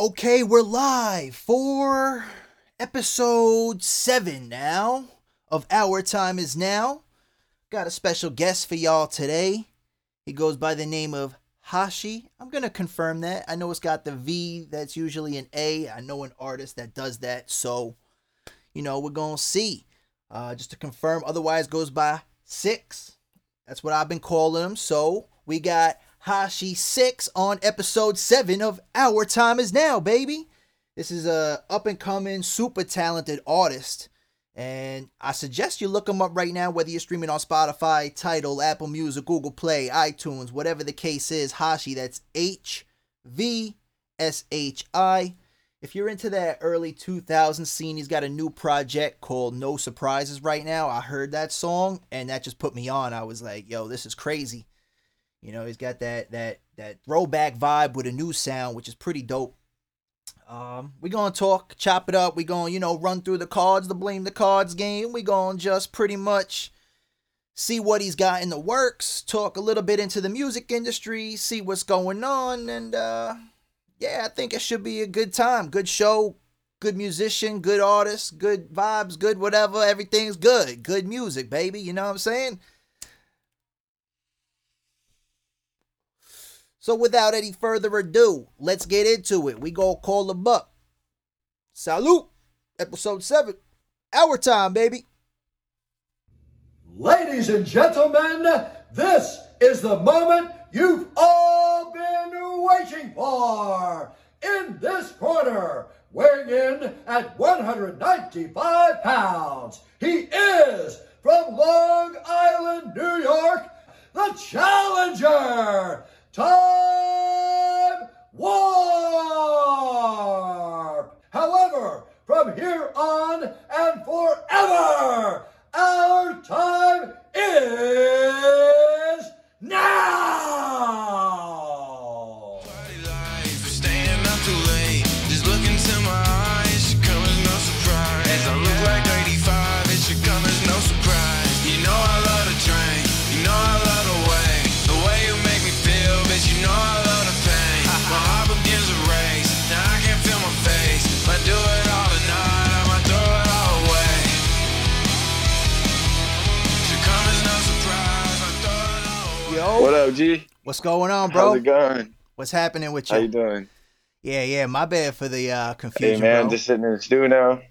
Okay, we're live for episode seven now of Our Time Is Now. Got a special guest for y'all today. He goes by the name of Hashi. I'm gonna confirm that. I know it's got the V that's usually an A. I know an artist that does that, so you know we're gonna see. Uh, just to confirm, otherwise goes by six. That's what I've been calling him. So we got Hashi Six on episode seven of Our Time Is Now, baby. This is a up and coming, super talented artist, and I suggest you look him up right now. Whether you're streaming on Spotify, Tidal, Apple Music, Google Play, iTunes, whatever the case is, Hashi. That's H V S H I. If you're into that early 2000s scene, he's got a new project called No Surprises right now. I heard that song and that just put me on. I was like, yo, this is crazy. You know, he's got that that that throwback vibe with a new sound, which is pretty dope. Um, we gonna talk, chop it up. We gonna, you know, run through the cards, the blame the cards game. We gonna just pretty much see what he's got in the works, talk a little bit into the music industry, see what's going on, and uh yeah, I think it should be a good time. Good show, good musician, good artist, good vibes, good whatever. Everything's good. Good music, baby. You know what I'm saying? So without any further ado, let's get into it. We go call the buck. Salute. Episode 7. Our time, baby. Ladies and gentlemen, this is the moment you've all been waiting for. In this corner, weighing in at 195 pounds, he is from Long Island, New York, the challenger, Time Warp. However, from here on and forever, our time is now. G? what's going on, bro? How's it going? What's happening with you? How you doing? Yeah, yeah, my bad for the uh Hey, confusion, man, bro. just sitting in the studio now.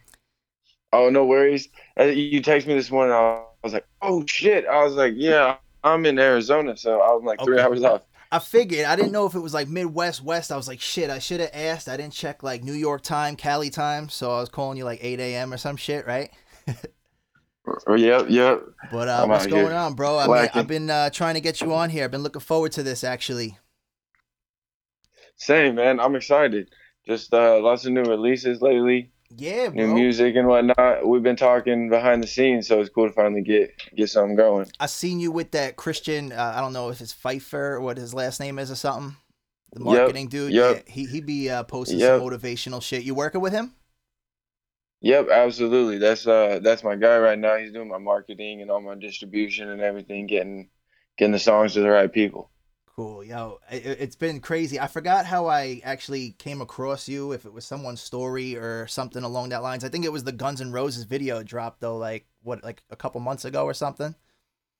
Oh, no worries. Uh, You text me this morning. I was like, oh shit. I was like, yeah, I'm in Arizona, so I was like three Okay. hours off. I figured I didn't know if it was like Midwest West. I was like, shit, I should have asked. I didn't check like New York time, Cali time, so I was calling you like 8 a.m. or some shit, right? Oh, Yep, yep. But uh, what's going on, bro? I mean, I've been uh, trying to get you on here. I've been looking forward to this actually. Same, man. I'm excited. Just uh, lots of new releases lately, Yeah, new music and whatnot. We've been talking behind the scenes, so it's cool to finally get get something going. I seen you with that Christian. Uh, I don't know if it's Pfeiffer or what his last name is or something. The Yep, marketing dude. yep. Yeah, he he be uh, posting Yep. some motivational shit. You working with him? Yep, absolutely. That's uh that's my guy right now. He's doing my marketing and all my distribution and everything, getting getting the songs to the right people. Cool, yo. It, it's been crazy. I forgot how I actually came across you. If it was someone's story or something along that lines. I think it was the Guns N' Roses video dropped though, like what, like a couple months ago or something.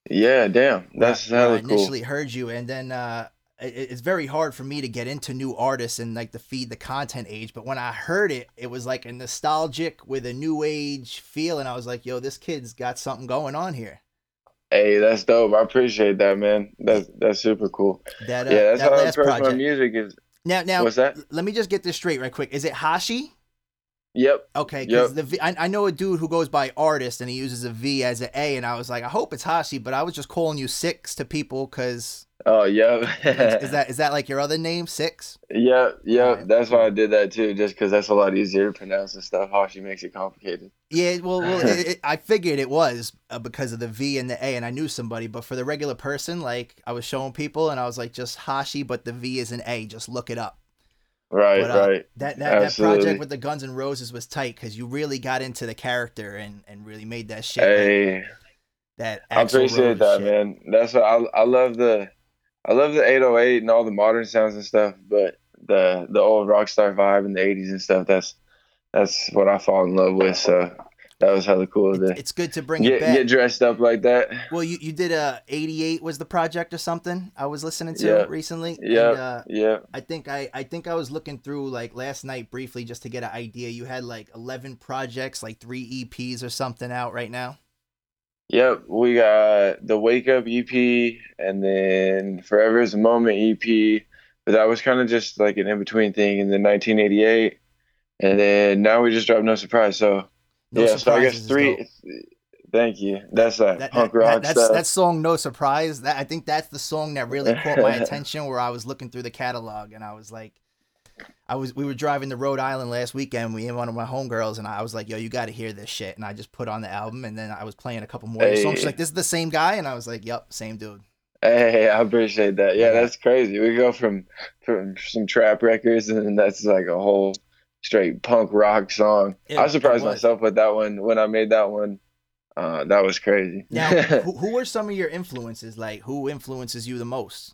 Yeah, damn. That's Where I- where hella I cool. initially heard you, and then uh, it's very hard for me to get into new artists and like the feed the content age. But when I heard it, it was like a nostalgic with a new age feel, and I was like, "Yo, this kid's got something going on here." Hey, that's dope. I appreciate that, man. That's that's super cool. That uh, Yeah, that's that how I last approach my project. music is. Now, now, What's that? let me just get this straight right quick. Is it Hashi? Yep. Okay, because Yep. the v, I, I know a dude who goes by artist and he uses a V as an A, and I was like, I hope it's Hashi, but I was just calling you Six to people because Oh, yep. is that is that like your other name, Six? Yep, yep. Alright, That's why I did that too, just because that's a lot easier to pronounce and stuff. Hashi makes it complicated. Yeah, well, well it, it, I figured it was uh, because of the V and the A, and I knew somebody. But for the regular person, like I was showing people, and I was like, just Hashi, but the V is an A. Just look it up. Right, But, uh, right. That that, that project with the Guns and Roses was tight because you really got into the character and and really made that shit. like, Hey, that I appreciate that, shit. man. That's what I I love the I love the 808 and all the modern sounds and stuff, but the the old rock star vibe in the '80s and stuff. That's that's what I fall in love with. So that was hella cool to It's good to bring it get back. get dressed up like that. well, you, you did a 88 was the project or something I was listening to Yeah. recently. Yeah, And, uh, yeah, I think I, I think I was looking through like last night briefly just to get an idea. You had like 11 projects, like three EPs or something out right now. Yep. We got the Wake Up EP and then Forever is a Moment EP, but that was kind of just like an in between thing. And then 1988, and then now we just dropped No Surprise. So No yeah, so I guess three. dope. Thank you. That's that, That, punk that- rock that's stuff. that song no surprise that i think that's the song that really caught my attention where i was looking through the catalog and i was like i was we were driving to rhode island last weekend we and one of my homegirls and i was like yo you got to hear this shit and i just put on the album and then i was playing a couple more the songs She's like this is the same guy and i was like yep same dude Hey, I appreciate that. Yeah, that's crazy. We go from from some trap records, and that's like a whole straight punk rock song. It- I surprised was. myself with that one when I made that one. Uh, that was crazy. now who, who are some of your influences like who influences you the most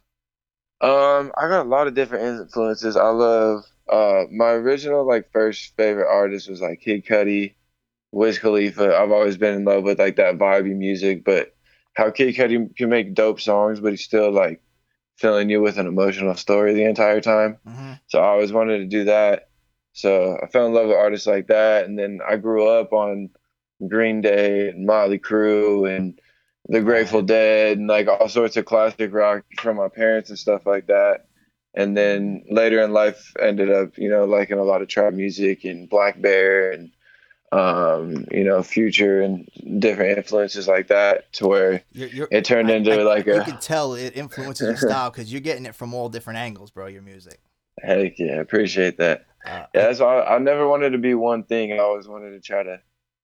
Um, I got a lot of different influences. I love uh my original like first favorite artist was like Kid Cudi, Wiz Khalifa. I've always been in love with like that vibey music, but how Kid Cudi can make dope songs, but he's still like filling you with an emotional story the entire time. Mhm. So I always wanted to do that. So I fell in love with artists like that, and then I grew up on Green Day and Motley Crue and the Grateful Dead and like all sorts of classic rock from my parents and stuff like that. And then later in life, ended up you know liking a lot of trap music and blackbear and um, you know Future and different influences like that to where you're, you're, it turned I- into I- like you a can tell it influences your style because you're getting it from all different angles bro your music heck yeah, appreciate that. uh, Yeah, that's why I, I never wanted to be one thing. I always wanted to try to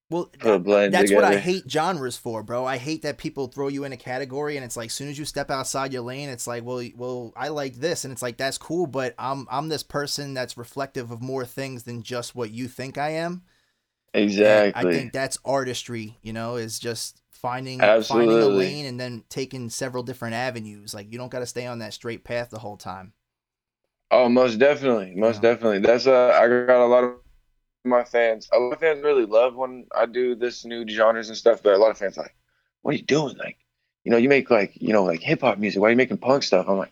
Well, blend that's what I hate genres for, bro. I hate that people throw you in a category and it's like, as soon as you step outside your lane, it's like, well, well, I like this, and it's like that's cool, but I'm I'm this person that's reflective of more things than just what you think I am. And Exactly. I think that's artistry, you know, is just finding finding a lane and then taking several different avenues. Like you don't got to stay on that straight path the whole time. Oh, most definitely, most Yeah. definitely. That's uh, I got a lot of my fans. A lot of fans really love when I do this new genres and stuff, but a lot of fans like, "What are you doing? Like, you know, you make like, you know, like hip hop music. Why are you making punk stuff?" I'm like,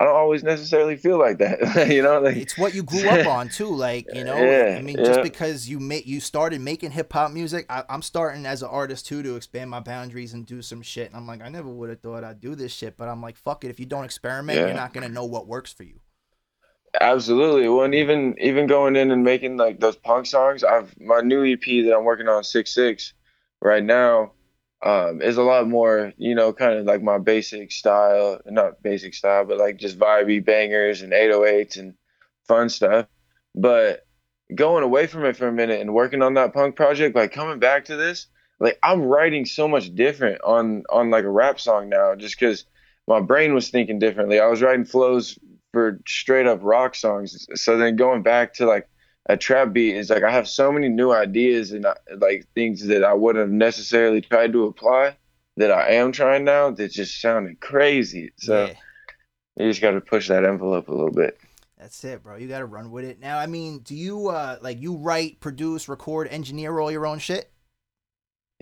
I don't always necessarily feel like that. you know, like It's what you grew up on too, like you know. Yeah, I mean, just because you make you started making hip hop music, I, I'm starting as an artist too to expand my boundaries and do some shit. And I'm like, I never would have thought I'd do this shit, but I'm like, fuck it. If you don't experiment, Yeah. you're not gonna know what works for you. Absolutely. Well, and even even going in and making like those punk songs, I've my new EP that I'm working on Sixx Sixx right now um, is a lot more, you know, kind of like my basic style, not basic style, but like just vibey bangers and 808s and fun stuff. But going away from it for a minute and working on that punk project, like coming back to this, like I'm writing so much different on on like a rap song now, just because my brain was thinking differently. I was writing flows for straight up rock songs. So then going back to like a trap beat is like I have so many new ideas and uh, like things that I wouldn't have necessarily tried to apply that I am trying now that just sounded crazy. So yeah, you just got to push that envelope a little bit. that's it, bro. You gotta run with it. Now, I mean, do you uh like you write, produce, record, engineer all your own shit?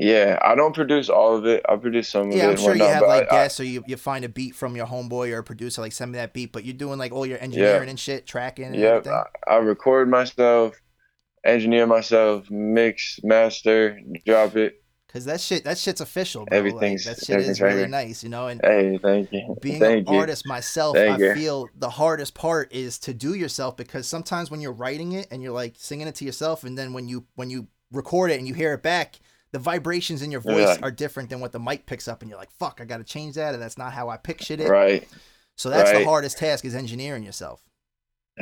Yeah, I don't produce all of it. I produce some of it. Yeah, I'm sure you have like I- I- guests, or you, you find a beat from your homeboy or a producer, like send me that beat. But you're doing like all your engineering and shit, tracking and Yep, everything. I, I record myself, engineer myself, mix, master, drop it. Cause that shit, that shit's official, bro. Everything's- like, that shit is really nice, you know. And Hey, thank you. being thank an you. artist myself, Thank I you. feel the hardest part is to do yourself because sometimes when you're writing it and you're like singing it to yourself, and then when you when you record it and you hear it back, the vibrations in your voice like- are different than what the mic picks up, and you're like, "Fuck, I got to change that," and that's not how I pick shit. It. Right. So that's the hardest task is engineering yourself.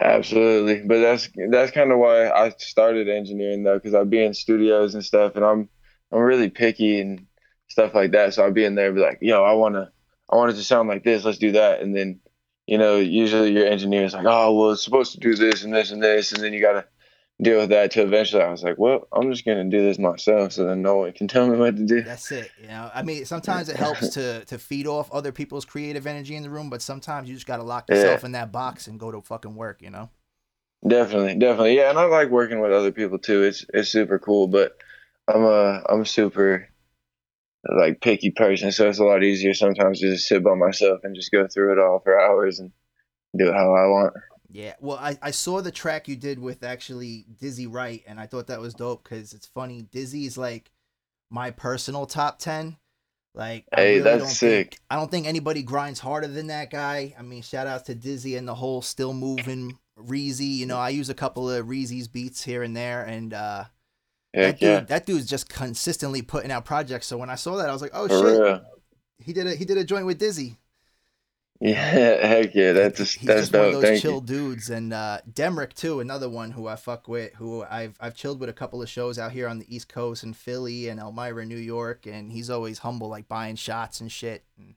Absolutely, but that's that's kind of why I started engineering though, because I'd be in studios and stuff, and I'm I'm really picky and stuff like that. So I'd be in there, and be like, "Yo, I wanna I want it to sound like this. Let's do that." And then, you know, usually your engineer is like, "Oh, well, it's supposed to do this and this and this," and then you gotta deal with that. To eventually, I was like, "Well, I'm just gonna do this myself, so then no one can tell me what to do." That's it. You know, I mean, sometimes it helps to to feed off other people's creative energy in the room, but sometimes you just got to lock Yeah. yourself in that box and go to fucking work. You know. Definitely, definitely, yeah. And I like working with other people too. It's it's super cool. But I'm a I'm a super like picky person, so it's a lot easier sometimes to just sit by myself and just go through it all for hours and do it how I want. Yeah, well, I, I saw the track you did with actually Dizzy Wright, and I thought that was dope because it's funny. Dizzy's like my personal top ten. Like, I Hey, really that's don't sick. Think, I don't think anybody grinds harder than that guy. I mean, shout out to Dizzy and the whole still moving Reezy. You know, I use a couple of Reezy's beats here and there, and uh, that Heck dude, yeah, that dude's just consistently putting out projects. So when I saw that, I was like, oh for shit, real. he did a he did a joint with Dizzy. Yeah, heck yeah, that's just, that's just one of those Thank chill you. dudes. And uh, Demrick too, another one who I fuck with, who I've I've chilled with a couple of shows out here on the East Coast in Philly and Elmira, New York, and he's always humble, like buying shots and shit. And,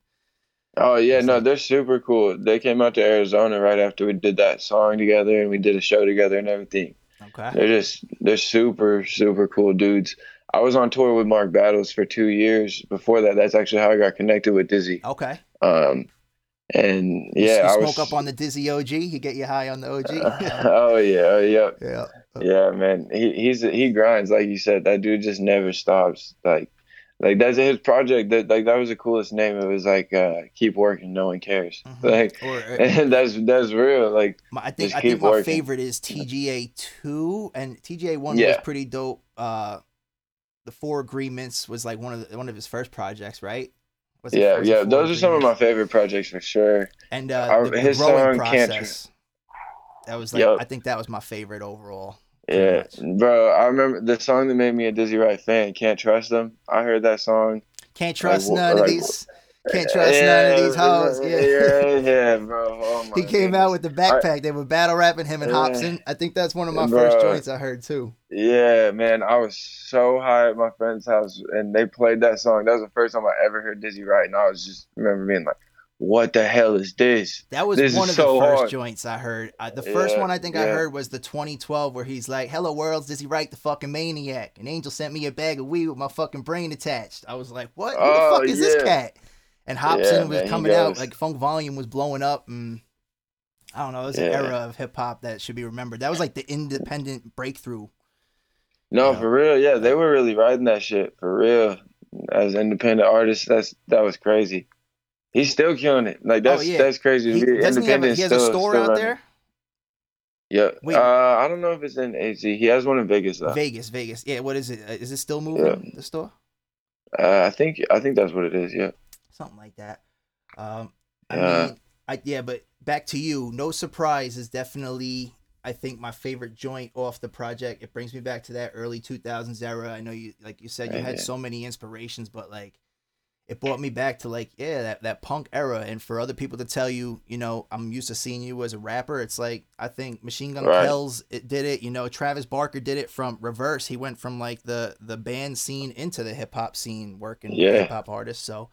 Oh yeah, no, like- they're super cool. They came out to Arizona right after we did that song together and we did a show together and everything. okay, They're just they're super super cool dudes. I was on tour with Mark Battles for two years. Before that, that's actually how I got connected with Dizzy. okay. Um, and yeah, you I smoke was. up on the Dizzy OG. He get you high on the OG. oh yeah, oh, yeah, yeah. yeah, man. He he's he grinds like you said. That dude just never stops. Like like that's his project. That like that was the coolest name. It was like uh, keep working, no one cares. Mhm. Like Or uh, and that's that's real. Like my, I think I think my working. favorite is TGA two and TGA one was pretty dope. Uh, the Four Agreements was like one of the, one of his first projects, right? Was yeah, yeah. Those are some of my favorite projects for sure. and uh, Our- his song process. That was like Yup. I think that was my favorite overall. Yeah, much. bro. I remember the song that made me a Dizzy Wright fan. Can't trust them. I heard that song. Can't trust wh- none like, of these. Can't trust none of these hoes. Yeah. yeah, yeah, bro. Oh my he came out with the backpack. they were battle rapping him and Yeah. Hopsin. I think that's one of my first joints I heard too. Yeah, man. I was so high at my friend's house, and they played that song. That was the first time I ever heard Dizzy Wright, and I was just remember being like, "What the hell is this?" That was This one of so the first hard. joints I heard. The first Yeah, one I think I heard was the 2012 where he's like, "Hello worlds, Dizzy Wright, the fucking maniac." An angel sent me a bag of weed with my fucking brain attached. I was like, "What? Who Oh, the fuck is this cat?" And Hopsin Yeah, was man, coming out like Funk Volume was blowing up, and I don't know. It was an era of hip hop that should be remembered. That was like the independent breakthrough. No, Yeah. for real. Yeah, they were really riding that shit for real. As independent artists, that's that was crazy. He's still killing it. Like that's Oh, yeah. that's crazy. He, to be doesn't he have a, he has a store out running. there? Yeah. Wait. Uh, I don't know if it's in AZ. He has one in Vegas though. Vegas, Vegas. Yeah, what is it? Uh, it still moving? The store? Uh, I think I think that's what it is. Yeah. Something like that. Um, I Yeah. mean, I yeah, but back to you. No surprise is definitely I think my favorite joint off the project. It brings me back to that early 2000s era. I know you like you said you had yeah. so many inspirations, but like it brought me back to like yeah that that punk era. And for other people to tell you, you know, I'm used to seeing you as a rapper. It's like I think Machine Gun Right. Kells it did it. You know, Travis Barker did it from reverse. He went from like the the band scene into the hip hop scene, working Yeah. hip hop artists. So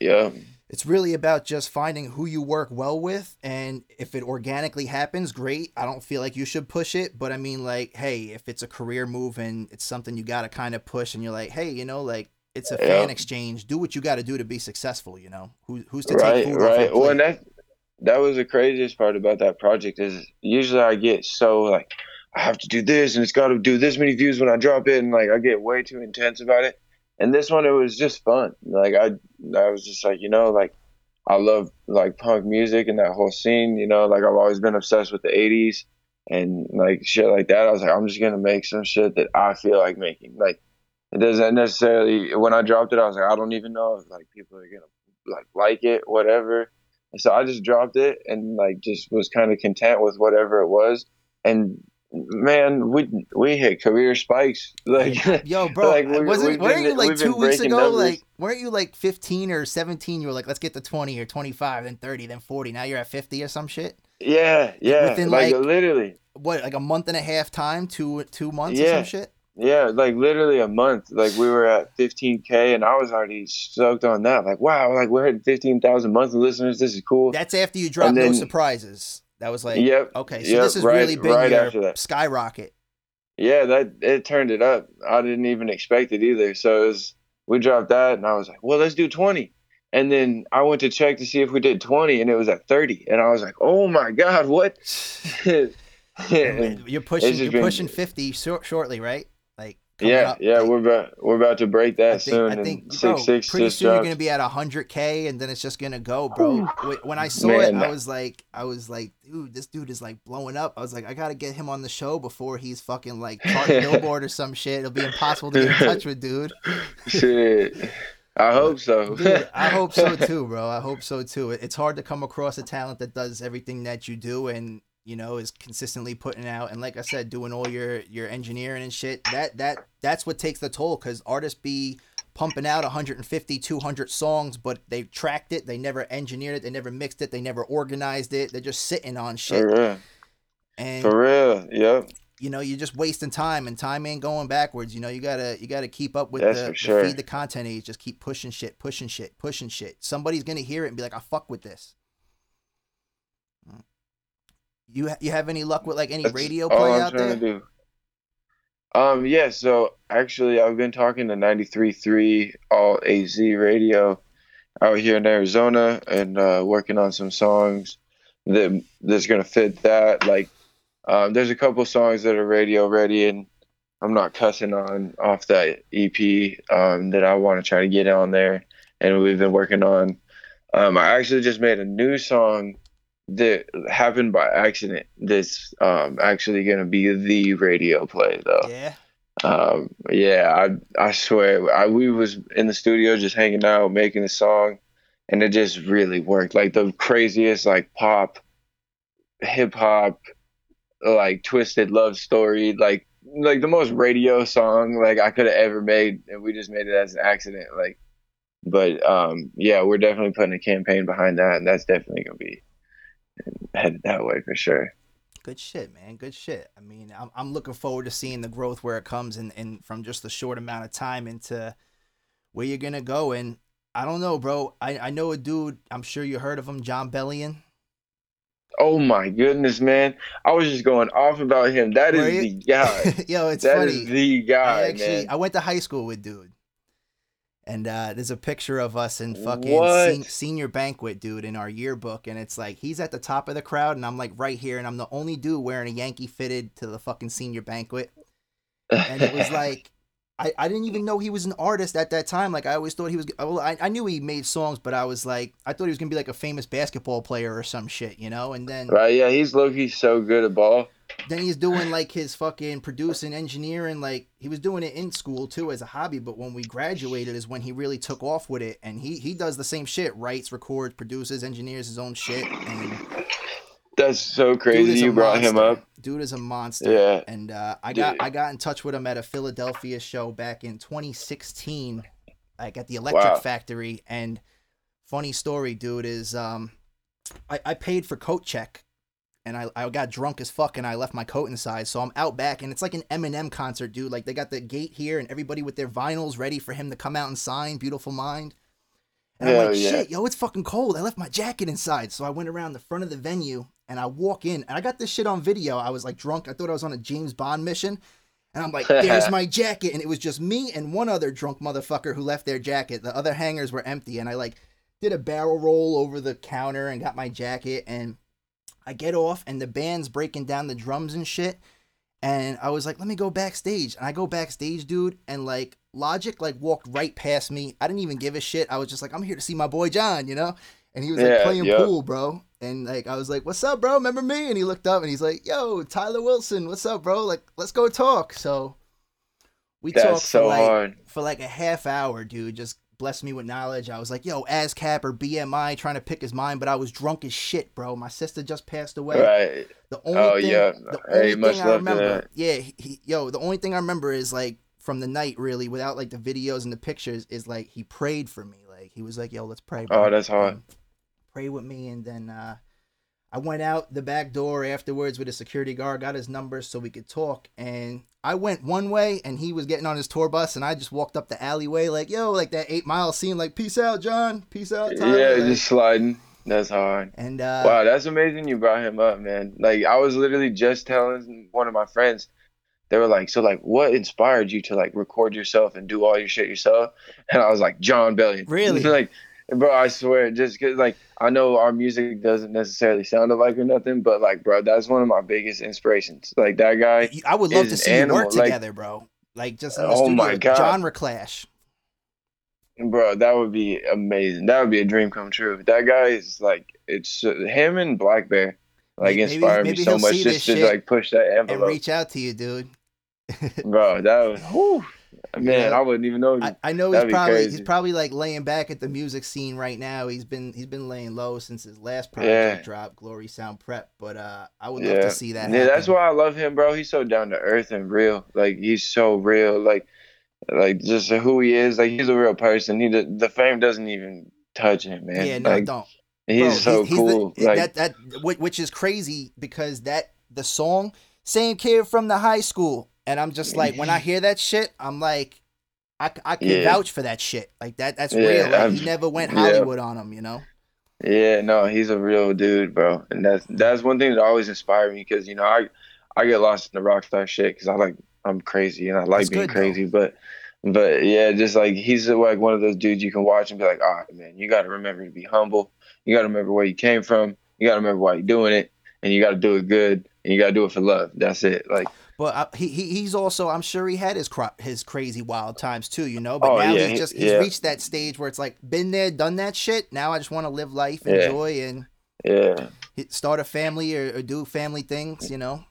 Yeah. it's really about just finding who you work well with and if it organically happens great i don't feel like you should push it but i mean like hey if it's a career move and it's something you got to kind of push and you're like hey you know like it's a fan exchange do what you got to do to be successful you know Who, who's to take Right. food off Right. Well, and that that was the craziest part about that project is usually I get so like I have to do this and it's got to do this many views when I drop it and like I get way too intense about it. And this one it was just fun. Like I I was just like you know like I love like punk music and that whole scene. You know like I've always been obsessed with the '80s and like shit like that. I was like I'm just gonna make some shit that I feel like making. Like it doesn't necessarily when I dropped it I was like I don't even know if like people are gonna like like it whatever. And so I just dropped it and like just was kind of content with whatever it was. And man, we we hit career spikes. Like yo bro like, we- wasn't weren't you like two weeks ago numbers. like weren't you like 15 or 17 you were like let's get to 20 or 25 then 30 then 40 now you're at 50 or some shit yeah, yeah, Within, like, like- literally, what like a month and a half time two two months or Yeah. some shit yeah, like literally a month. Like we were at 15k, and I was already stoked on that. Like wow, like we're hitting 15,000 monthly listeners. This is cool. That's after you drop no surprises. That was like Yep, okay, so yep, this has right- really been right after that. skyrocket. Yeah, that it turned it up. I didn't even expect it either. So it was, we dropped that, and I was like, well, let's do 20. And then I went to check to see if we did 20, and it was at 30. And I was like, oh my God, what? You're pushing. You're been- pushing fifty short, shortly, right? Yeah, up, yeah, we're about we're about to break that I think, soon. I think, bro, six six pretty soon you're gonna be at hundred k, and then it's just gonna go, bro. Wh- When I saw Man, it, I was like, I was like, dude, this dude is like blowing up. I was like, I gotta get him on the show before he's fucking like charting Billboard or some shit. It'll be impossible to get in touch with, dude. Shit, I hope so. Dude, I hope so too, bro. I hope so too. It's hard to come across a talent that does everything that you do and you know is consistently putting out and like I said, doing all your your engineering and shit. That that that's what takes the toll because artists be pumping out 150, 200 songs, but they tracked it, they never engineered it, they never mixed it, they never organized it. They're just sitting on shit For real, and for real. Yep. you know you're just wasting time and time ain't going backwards you know you gotta you gotta keep up with That's the, for the feed the content age just keep pushing shit pushing shit pushing shit somebody's gonna hear it and be like i fuck with this you ha- you have any luck with like any That's radio play I'm out there to do. Um, yeah, so actually I've been talking to 93.3 Alt AZ radio out here in Arizona and uh, working on some songs that that's gonna fit that. Like, um, there's a couple songs that are radio ready and I'm not cussing on off that EP um, that I want to try to get on there, and we've been working on. Um, I actually just made a new song that happened by accident. That's um, actually gonna be the radio play though. yeah Um, yeah, I I swear, I we was in the studio just hanging out, making a song, and it just really worked. Like the craziest, like pop, hip hop, like twisted love story, like like the most radio song like I could have ever made, and we just made it as an accident. Like, but um, yeah, we're definitely putting a campaign behind that, and that's definitely gonna be headed that way for sure. good shit man good shit i mean i'm, I'm looking forward to seeing the growth where it comes and and from just a short amount of time into where you're gonna go and i don't know bro i i know a dude i'm sure you heard of him jon bellion Oh my goodness, man! I was just going off about him. That is the guy. Yo, it's That funny. is the guy, I actually man. I went to high school with dude. And uh, there's a picture of us in fucking sen- senior banquet, dude, in our yearbook, and it's like he's at the top of the crowd, and I'm like right here, and I'm the only dude wearing a Yankee fitted to the fucking senior banquet, and it was like I, I didn't even know he was an artist at that time. Like I always thought he was. Well, I, I knew he made songs, but I was like I thought he was gonna be like a famous basketball player or some shit, you know. And then right? Yeah, he's low key so good at ball. Then he's doing like his fucking producing engineering like he was doing it in school too as a hobby but when we graduated is when he really took off with it and he he does the same shit writes records produces engineers his own shit and That's so crazy. You brought him up. dude is a monster Yeah. and uh, i got Dude. i got in touch with him at a philadelphia show back in 2016 like at the electric Wow. factory and funny story dude is um i, I paid for coat check and I, I got drunk as fuck and I left my coat inside. So I'm out back and it's like an Eminem concert, dude. Like they got the gate here and everybody with their vinyls ready for him to come out and sign Beautiful Mind. And I'm Hell like, yeah. shit, yo, it's fucking cold. I left my jacket inside. So I went around the front of the venue and I walk in and I got this shit on video. I was like drunk. I thought I was on a James Bond mission. And I'm like, there's my jacket. And it was just me and one other drunk motherfucker who left their jacket. The other hangers were empty. And I like did a barrel roll over the counter and got my jacket. And I get off and the band's breaking down the drums and shit. And I was like, let me go backstage. And I go backstage, dude, and like Logic like walked right past me. I didn't even give a shit. I was just like, I'm here to see my boy Jon, you know? And he was like playing yep. pool, bro. And like I was like, What's up, bro? Remember me? And he looked up and he's like, Yo, Tyler Wilson, what's up, bro? Like, let's go talk. So we That's talked so for like hard. for like a half hour, dude. Just blessed me with knowledge. I was like, yo, ASCAP or BMI trying to pick his mind, but I was drunk as shit, bro. My sister just passed away. Right. The only Oh, thing, yeah. the Hey, only much thing I remember, that. yeah, he, he- yo, the only thing I remember is like from the night, really, without like the videos and the pictures, is like he prayed for me. Like he was like, yo, let's pray. Oh, that's hard. And Pray with me, and then uh, I went out the back door afterwards with a security guard, got his number so we could talk, and I went one way, and he was getting on his tour bus, and I just walked up the alleyway, like, yo, like that eight mile scene, like, peace out, Jon, peace out, Tyler. Yeah, like- just sliding. That's hard. and uh, Wow, that's amazing you brought him up, man. Like I was literally just telling one of my friends, they were like, So like what inspired you to like record yourself and do all your shit yourself? And I was like, Jon Bellion. Really? like bro. I swear, just cause like I know our music doesn't necessarily sound alike or nothing, but like, bro, that's one of my biggest inspirations. Like that guy. I would love to see you work animal, like- together, bro. Like just in the Oh studio, my God. genre clash. Bro, that would be amazing. That would be a dream come true. That guy is like, it's uh, him and blackbear, like Maybe- inspire maybe me so much just to like push that envelope And reach out to you, dude. bro. That was, whew, man, Yeah. I wouldn't even know. I, I know he's That'd be probably he's probably like laying back at the music scene right now. He's been he's been laying low since his last project Yeah. dropped, Glory Sound Prep. But uh, I would love to see that. yeah. That's why I love him, bro. He's so down to earth and real. Like he's so real. Like, like just who he is. Like he's a real person. He the, the fame doesn't even touch him, man. Yeah, no, like don't. he's Bro, so he's the- cool. like that that which is crazy because that the song same kid from the high school, and I'm just like when I hear that shit, I'm like, I, I can Yeah. vouch for that shit. Like that that's Yeah, real. Like, he never went yeah. Hollywood on him, you know. Yeah, no, he's a real dude, bro, and that's that's one thing that always inspired me because you know I I get lost in the rock star shit because I like I'm crazy and I like That's being good, though. crazy, but but yeah, just like he's like one of those dudes you can watch and be like, ah, man, you got to remember to be humble, you got to remember where you came from, you got to remember why you're doing it, and you got to do it good, and you got to do it for love. That's it. Like, But uh, he, he he's also I'm sure he had his cro- his crazy wild times too, you know. But Oh, now yeah, he's just he's yeah. reached that stage where it's like been there, done that shit. Now I just want to live life, Yeah. enjoy, and yeah, start a family or, or do family things, you know.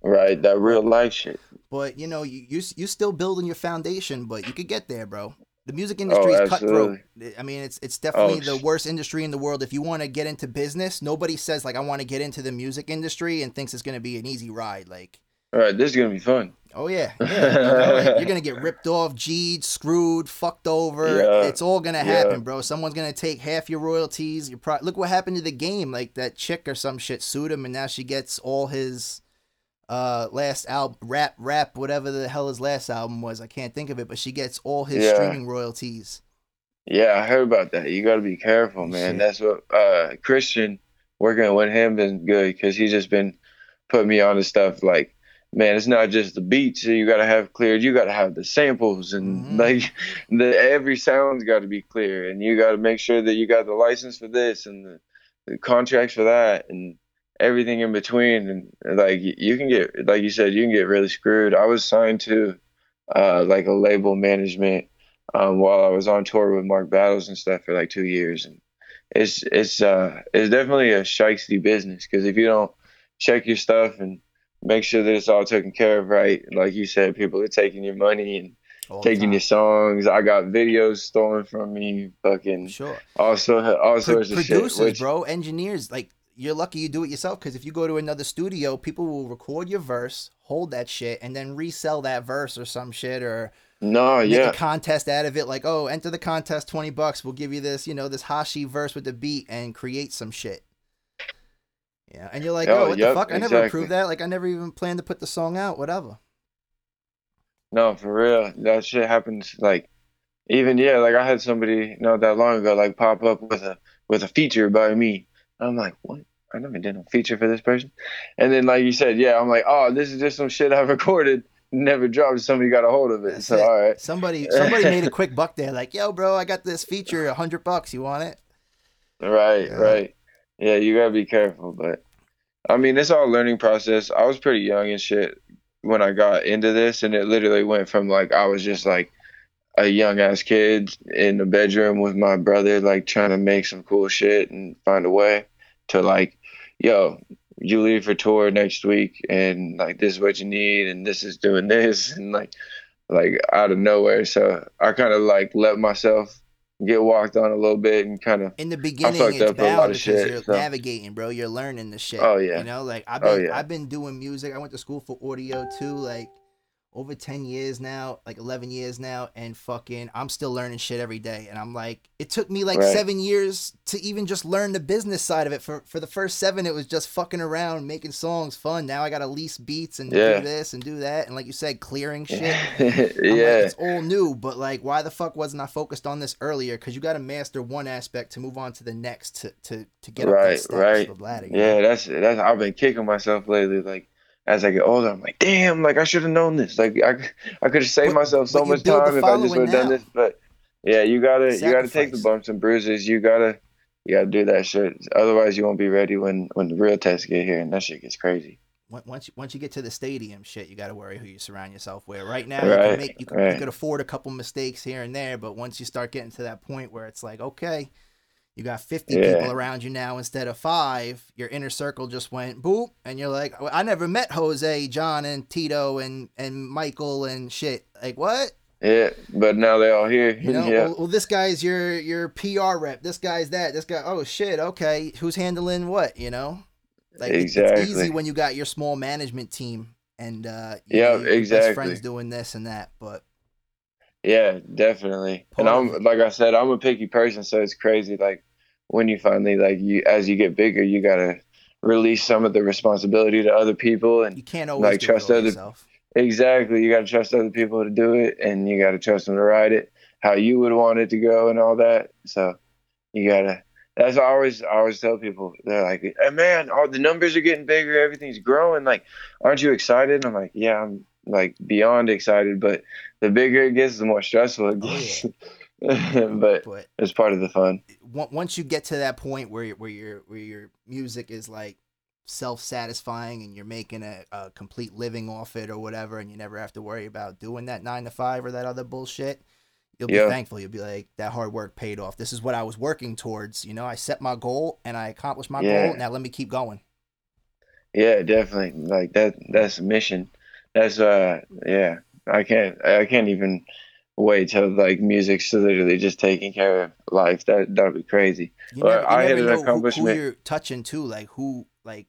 right, that real life shit. But you know, you you you still building your foundation, but you could get there, bro. The music industry is cutthroat. I mean, it's it's definitely Oh, the worst industry in the world. If you want to get into business, nobody says like I want to get into the music industry and thinks it's gonna be an easy ride. Like, All right, this is gonna be fun. oh yeah, yeah, you know, like, you're gonna get ripped off, G'd, screwed, fucked over. Yeah, It's all gonna yeah. happen, bro. Someone's gonna take half your royalties. Your pro- look what happened to the game. Like that chick or some shit sued him, and now she gets all his uh last album rap rap whatever the hell his last album was i can't think of it but she gets all his Yeah. streaming royalties Yeah, I heard about that. You got to be careful, man. Shit. That's what uh Christian working with him been good because he's just been putting me on to stuff like, man, it's not just the beats that you got to have cleared. You got to have the samples and Mhm. like the every sound's got to be clear, and you got to make sure that you got the license for this and the, the contracts for that and everything in between. And like you can get, like you said, you can get really screwed. I was signed to uh like a label management um, while I was on tour with Mark Battles and stuff for like two years, and it's it's uh it's definitely a shiesty business because if you don't check your stuff and make sure that it's all taken care of right, like you said, people are taking your money and all taking time. your songs. I got videos stolen from me, fucking sure also all Pro- sorts of producers shit. Which, bro engineers like you're lucky you do it yourself because if you go to another studio people will record your verse hold that shit and then resell that verse or some shit or no, make yeah, a contest out of it like oh enter the contest 20 bucks we'll give you this you know this hashi verse with the beat and create some shit yeah and you're like oh, Oh, what the fuck i never exactly. approved that like i never even planned to put the song out whatever No, for real. That shit happens like even yeah, like I had somebody not that long ago like pop up with a with a feature by me. I'm like, what? I never did a feature for this person. And then like you said, yeah, I'm like, oh, this is just some shit I've recorded, never dropped. Somebody got a hold of it. That's so it. all right. somebody somebody made a quick buck there like yo bro i got this feature a 100 bucks you want it Right, Yeah. right. Yeah, you gotta be careful, but I mean it's all learning process. I was pretty young and shit when I got into this and it literally went from like I was just like a young ass kid in the bedroom with my brother, like trying to make some cool shit and find a way to like, yo, you leave for tour next week and like this is what you need and this is doing this and like like out of nowhere. So I kinda like let myself get walked on a little bit and kind of in the beginning fucked it's up a lot bound of because shit, you're so- navigating bro you're learning the shit Oh, yeah. you know like i've Oh, yeah. i've been doing music i went to school for audio too like over 10 years now like 11 years now and fucking i'm still learning shit every day and i'm like it took me like Right. seven years to even just learn the business side of it for for the first seven it was just fucking around making songs fun now i gotta lease beats and Yeah. do this and do that and like you said clearing shit yeah. Like, it's all new, but like, why the fuck wasn't I focused on this earlier? Because you got to master one aspect to move on to the next to to to get up Right, that steps right. ladder. know? Yeah, that's that's I've been kicking myself lately. Like as I get older, I'm like, damn, like I should have known this. Like I I could have saved But- myself so much time if I just would have done this. But Yeah, you gotta you gotta take the bumps and bruises. You gotta you gotta do that shit. Otherwise, you won't be ready when when the real tests get here, and that shit gets crazy. Once- Once you, once you get to the stadium, shit, you got to worry who you surround yourself with. Right now, you Right, can make you can, you right. could afford a couple mistakes here and there, but once you start getting to that point where it's like, okay, you got 50 Yeah. people around you now instead of five, your inner circle just went boop, and you're like, I never met Jose, John, and Tito, and and Michael, and shit. Like what? Yeah, but now they're all here. You know, yeah, well, well, this guy's your your PR rep. This guy's that. This guy. Oh shit. Okay, who's handling what? You know, like it- it's Exactly. easy when you got your small management team and uh, Yeah, know, exactly. friends doing this and that. But yeah, definitely. And I'm like I said, I'm a picky person, so it's crazy. Like when you finally like you as you get bigger, you gotta release some of the responsibility to other people and you can't always Like, trust other- yourself. Exactly. You got to trust other people to do it, and you got to trust them to ride it how you would want it to go, and all that. So you gotta. That's I always. I always tell people. They're like, hey, "Man, all the numbers are getting bigger. Everything's growing. Like, aren't you excited?" And I'm like, "Yeah, I'm like beyond excited." But the bigger it gets, the more stressful it Oh, gets. but But it's part of the fun. once you get to that point where where your where your music is like self satisfying and you're making a, a complete living off it or whatever, and you never have to worry about doing that nine to five or that other bullshit. You'll be Yeah. thankful. You'll be like, that hard work paid off. This is what I was working towards. You know, I set my goal and I accomplished my Yeah. goal. Now let me keep going. Yeah, definitely. Like that. That's a mission. That's uh. Yeah. I can't. I can't even wait till like music's literally just taking care of life. That that'd be crazy. You never, you I hit an know who, who you're touching too. Like who, like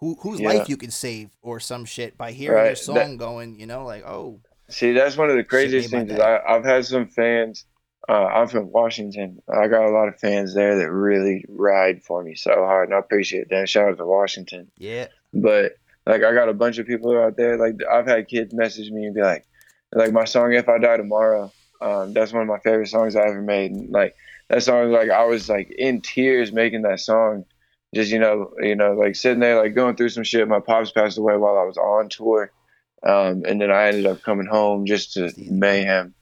who, whose Yeah. life you can save or some shit by hearing your Right, song that- going. You know, like oh, See, that's one of the craziest things. Is. I, I've had some fans. Uh, I'm from Washington. I got a lot of fans there that really ride for me so hard, and I appreciate that. Shout out to Washington. yeah, But like, I got a bunch of people out there. Like, I've had kids message me and be like, like my song "If I Die Tomorrow." Um, that's one of my favorite songs I ever made. And, like that song, like I was like in tears making that song. Just you know, you know, like sitting there, like going through some shit. My pops passed away while I was on tour, um, and then I ended up coming home just to mayhem.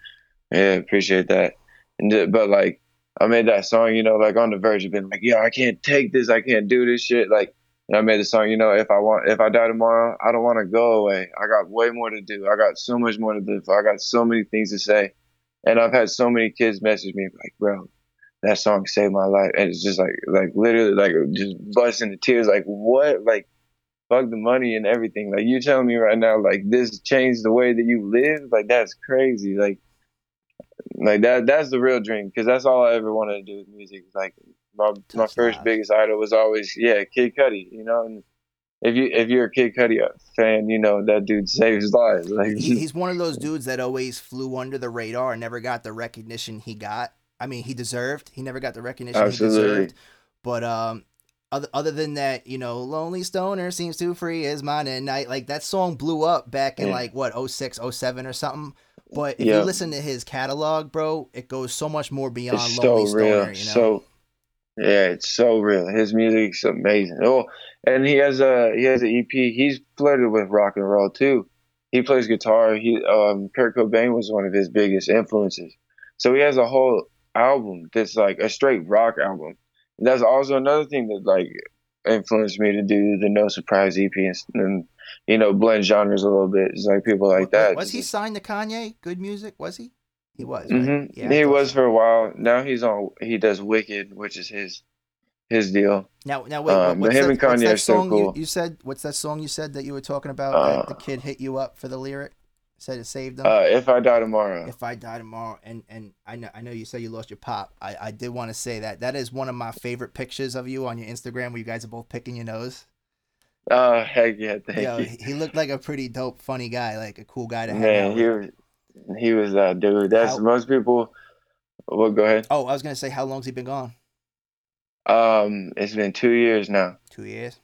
Yeah, appreciate that. And but like I made that song, you know, like on the verge of being like, yo, I can't take this, I can't do this shit. Like, and I made the song, you know, if I want, if I die tomorrow, I don't want to go away. I got way more to do. I got so much more to do. I got so many things to say, and I've had so many kids message me like, bro, that song saved my life, and it's just like, like literally, like just busting into tears. Like, what? Like, fuck the money and everything. Like, you telling me right now, like this changed the way that you live? Like, that's crazy. Like like that that's the real dream because that's all I ever wanted to do with music. Like my my first biggest idol was always yeah Kid Cudi, you know. And if you if you're a Kid Cudi fan, you know that dude saves lives. Like he, he's one of those dudes that always flew under the radar and never got the recognition he got. I mean, he deserved. He never got the recognition he Absolutely. deserved. But um, other other than that, you know, "Lonely Stoner" seems too free is mine at night. Like that song blew up back in Yeah. like what 06, 07 or something. But if Yeah. you listen to his catalog, bro, it goes so much more beyond it's "Lonely so real, Stoner." You know, so yeah, it's so real. His music's amazing. Oh, and he has a he has an EP. He's flirted with rock and roll too. He plays guitar. He um Kurt Cobain was one of his biggest influences. So he has a whole album that's like a straight rock album. That's also another thing that like influenced me to do the No Surprise EP and, and you know blend genres a little bit. It's like people like that. Was he signed to Kanye? Good music, was he? He was. Right? hmm Yeah, he was so. for a while. Now he's on. He does Wicked, which is his his deal. Now, now wait. Um, what, what's but him that, and what's Kanye that are still song you, cool. you said? What's that song you said that you were talking about? that the Uh, kid hit you up for the lyric. Said it saved him. Uh, if I die tomorrow, if I die tomorrow, and and I know I know you said you lost your pop. I I did want to say that that is one of my favorite pictures of you on your Instagram where you guys are both picking your nose. oh heck yeah, thank Yo, you, he he looked like a pretty dope, funny guy, like a cool guy to hang man. out He was he was that dude. That's How- most people. Well, go ahead. Oh, I was gonna say, how long's he been gone? Um, it's been two years now. Two years.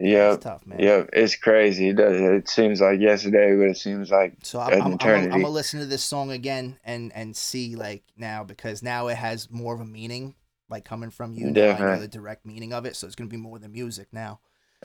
Yep, That's tough, man. yep. It's crazy. It does. It seems like yesterday, but it seems like So I'm, I'm, I'm, eternity. I'm gonna listen to this song again and and see like now because now it has more of a meaning, like coming from you. Now I know the direct meaning of it, so it's gonna be more than music now.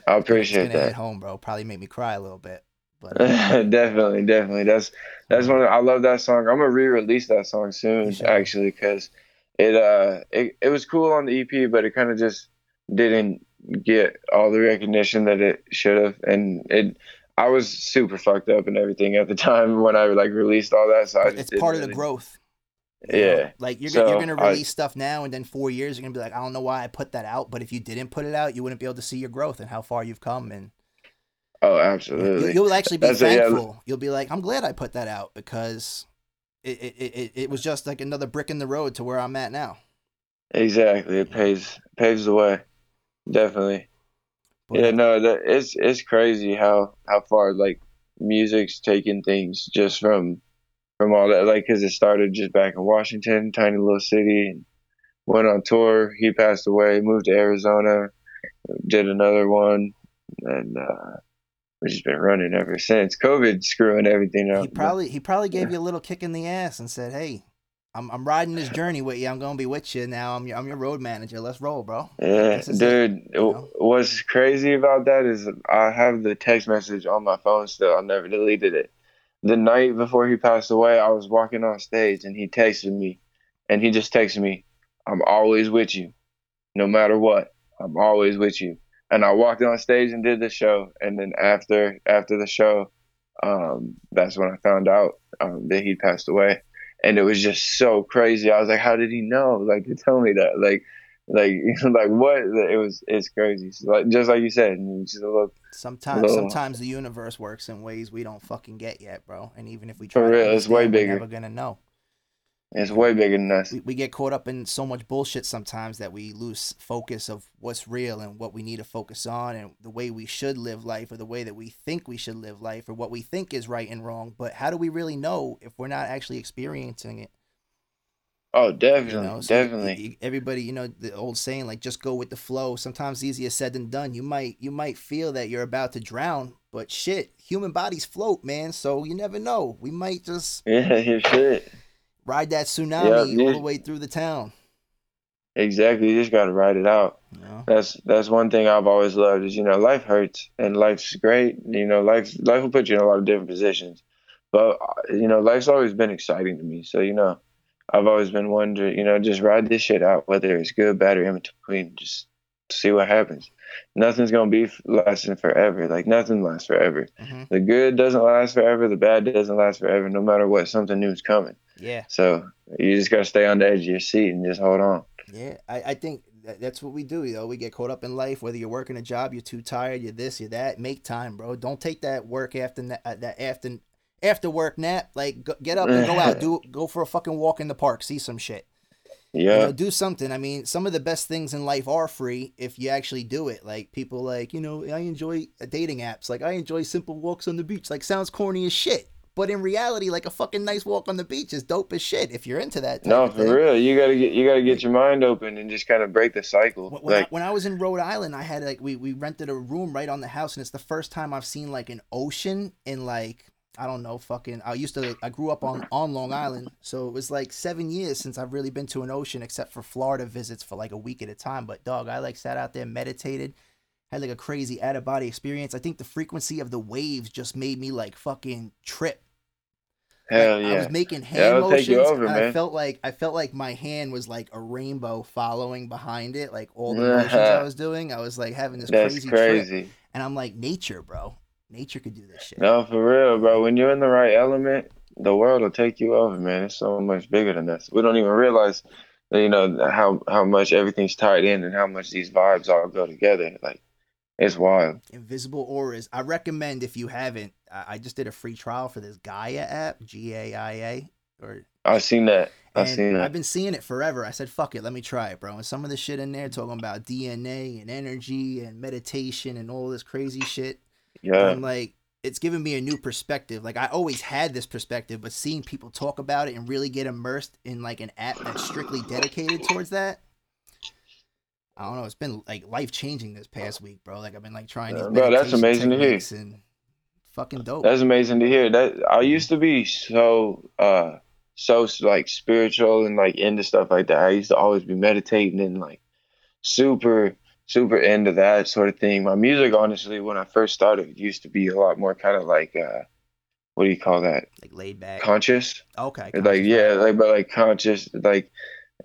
I appreciate It's gonna hit home, bro. Probably make me cry a little bit. But uh, definitely, definitely. That's that's one. I love that song. I'm gonna re-release that song soon, should. actually, because it uh it, it was cool on the EP, but it kind of just didn't get all the recognition that it should have, and it. I was super fucked up and everything at the time when I like released all that. So I it's part of the really- growth. you know? Yeah. Like you're gonna, you're gonna I- release stuff now, and then four years you're gonna be like, I don't know why I put that out. But if you didn't put it out, you wouldn't be able to see your growth and how far you've come. And Oh, absolutely. you'll actually be That's a- yeah. thankful. You'll be like, I'm glad I put that out because it, it, it, it- was just like another brick in the road to where I'm at now. Exactly. It paves paves the way. Definitely. But, Yeah, no, that it's it's crazy how how far like music's taken things just from from all that like because it started just back in Washington, tiny little city, and went on tour. He passed away, moved to Arizona, did another one, and uh, we've just been running ever since. COVID screwing everything up. he probably he probably gave you a little kick in the ass and said, Hey, I'm I'm riding this journey with you. I'm gonna be with you now. I'm your I'm your road manager. Let's roll, bro. Yeah, dude. you know? What's crazy about that is I have the text message on my phone still. I never deleted it. The night before he passed away, I was walking on stage and he texted me, and he just texted me, "I'm always with you, no matter what. I'm always with you." And I walked on stage and did the show, and then after after the show, um, that's when I found out um, that he passed away, and it was just so crazy. I was like, "How did he know? Like to tell me that? Like." like like what it was it's crazy So, like just like you said just look Sometimes Little- sometimes the universe works in ways we don't fucking get yet, bro. And even if we For try to real, it's way bigger. we're never gonna know. It's way bigger than us. We, we get caught up in so much bullshit sometimes that we lose focus of what's real and what we need to focus on and the way we should live life or the way that we think we should live life or what we think is right and wrong. But how do we really know if we're not actually experiencing it? Oh you definitely know So definitely. everybody you know the old saying like just go with the flow. Sometimes easier said than done. You might you might feel that you're about to drown but shit human bodies float man. So you never know. We might just yeah you shit ride that tsunami all yeah. the way through the town. Exactly you just got to ride it out. Know that's that's one thing i've always loved is you know life hurts and life's great you know life life will put you in a lot of different positions. But uh, you know life's always been exciting to me. So you know i've always been wondering you know just ride this shit out whether it's good bad or in between just see what happens. Nothing's gonna be lasting forever like nothing lasts forever. Hmm the good doesn't last forever the bad doesn't last forever no matter what something new is coming yeah so you just gotta stay on the edge of your seat and just hold on Yeah, I, I think that's what we do. You know, we get caught up in life. Whether you're working a job, you're too tired, you're this, you're that. Make time, bro. Don't take that work after na- uh, that after after work nap. Like, go, get up and go out. Do go for a fucking walk in the park. See some shit. You yeah know, do something. I mean, some of the best things in life are free if you actually do it. Like people, like you know, I enjoy dating apps. Like I enjoy simple walks on the beach. Like sounds corny as shit. But in reality, like a fucking nice walk on the beach is dope as shit if you're into that. No for real you gotta get you gotta get your mind open and just kind of break the cycle When, when, I, like when I was in Rhode Island, I had like we, we rented a room right on the house, and it's the first time I've seen like an ocean in like I don't know fucking. I used to I grew up on on Long Island, so it was like seven years since I've really been to an ocean, except for Florida visits for like a week at a time. But dog, I like sat out there, meditated, had like a crazy out of body experience. I think the frequency of the waves just made me like fucking trip. Hell Like, yeah I was making hand motions. over, and I felt like I felt like my hand was like a rainbow following behind it, like all the motions I was doing. I was like having this that's crazy, trip, crazy and I'm like, nature, bro. Nature could do this shit. no for real bro when you're in the right element the world will take you over man it's so much bigger than us we don't even realize you know how how much everything's tied in and how much these vibes all go together like it's wild Invisible auras. I recommend if you haven't. I, I just did a free trial for this Gaia app, G A I A, or i've seen that i've and seen that I've been seeing it forever. I said, fuck it, let me try it, bro. And some of the shit in there talking about DNA and energy and meditation and all this crazy shit. yeah I'm like, it's given me a new perspective. Like I always had this perspective, but seeing people talk about it and really get immersed in like an app that's strictly dedicated towards that. I don't know. It's been like life changing this past week, bro. Like I've been like trying these bro, that's amazing to hear. and fucking dope. That's amazing to hear. That I used to be so uh so like spiritual and like into stuff like that. I used to always be meditating and like super super into that sort of thing. My music, honestly, when I first started, used to be a lot more kind of like, uh, what do you call that? Like laid back. Conscious. okay. like yeah, like but like conscious, like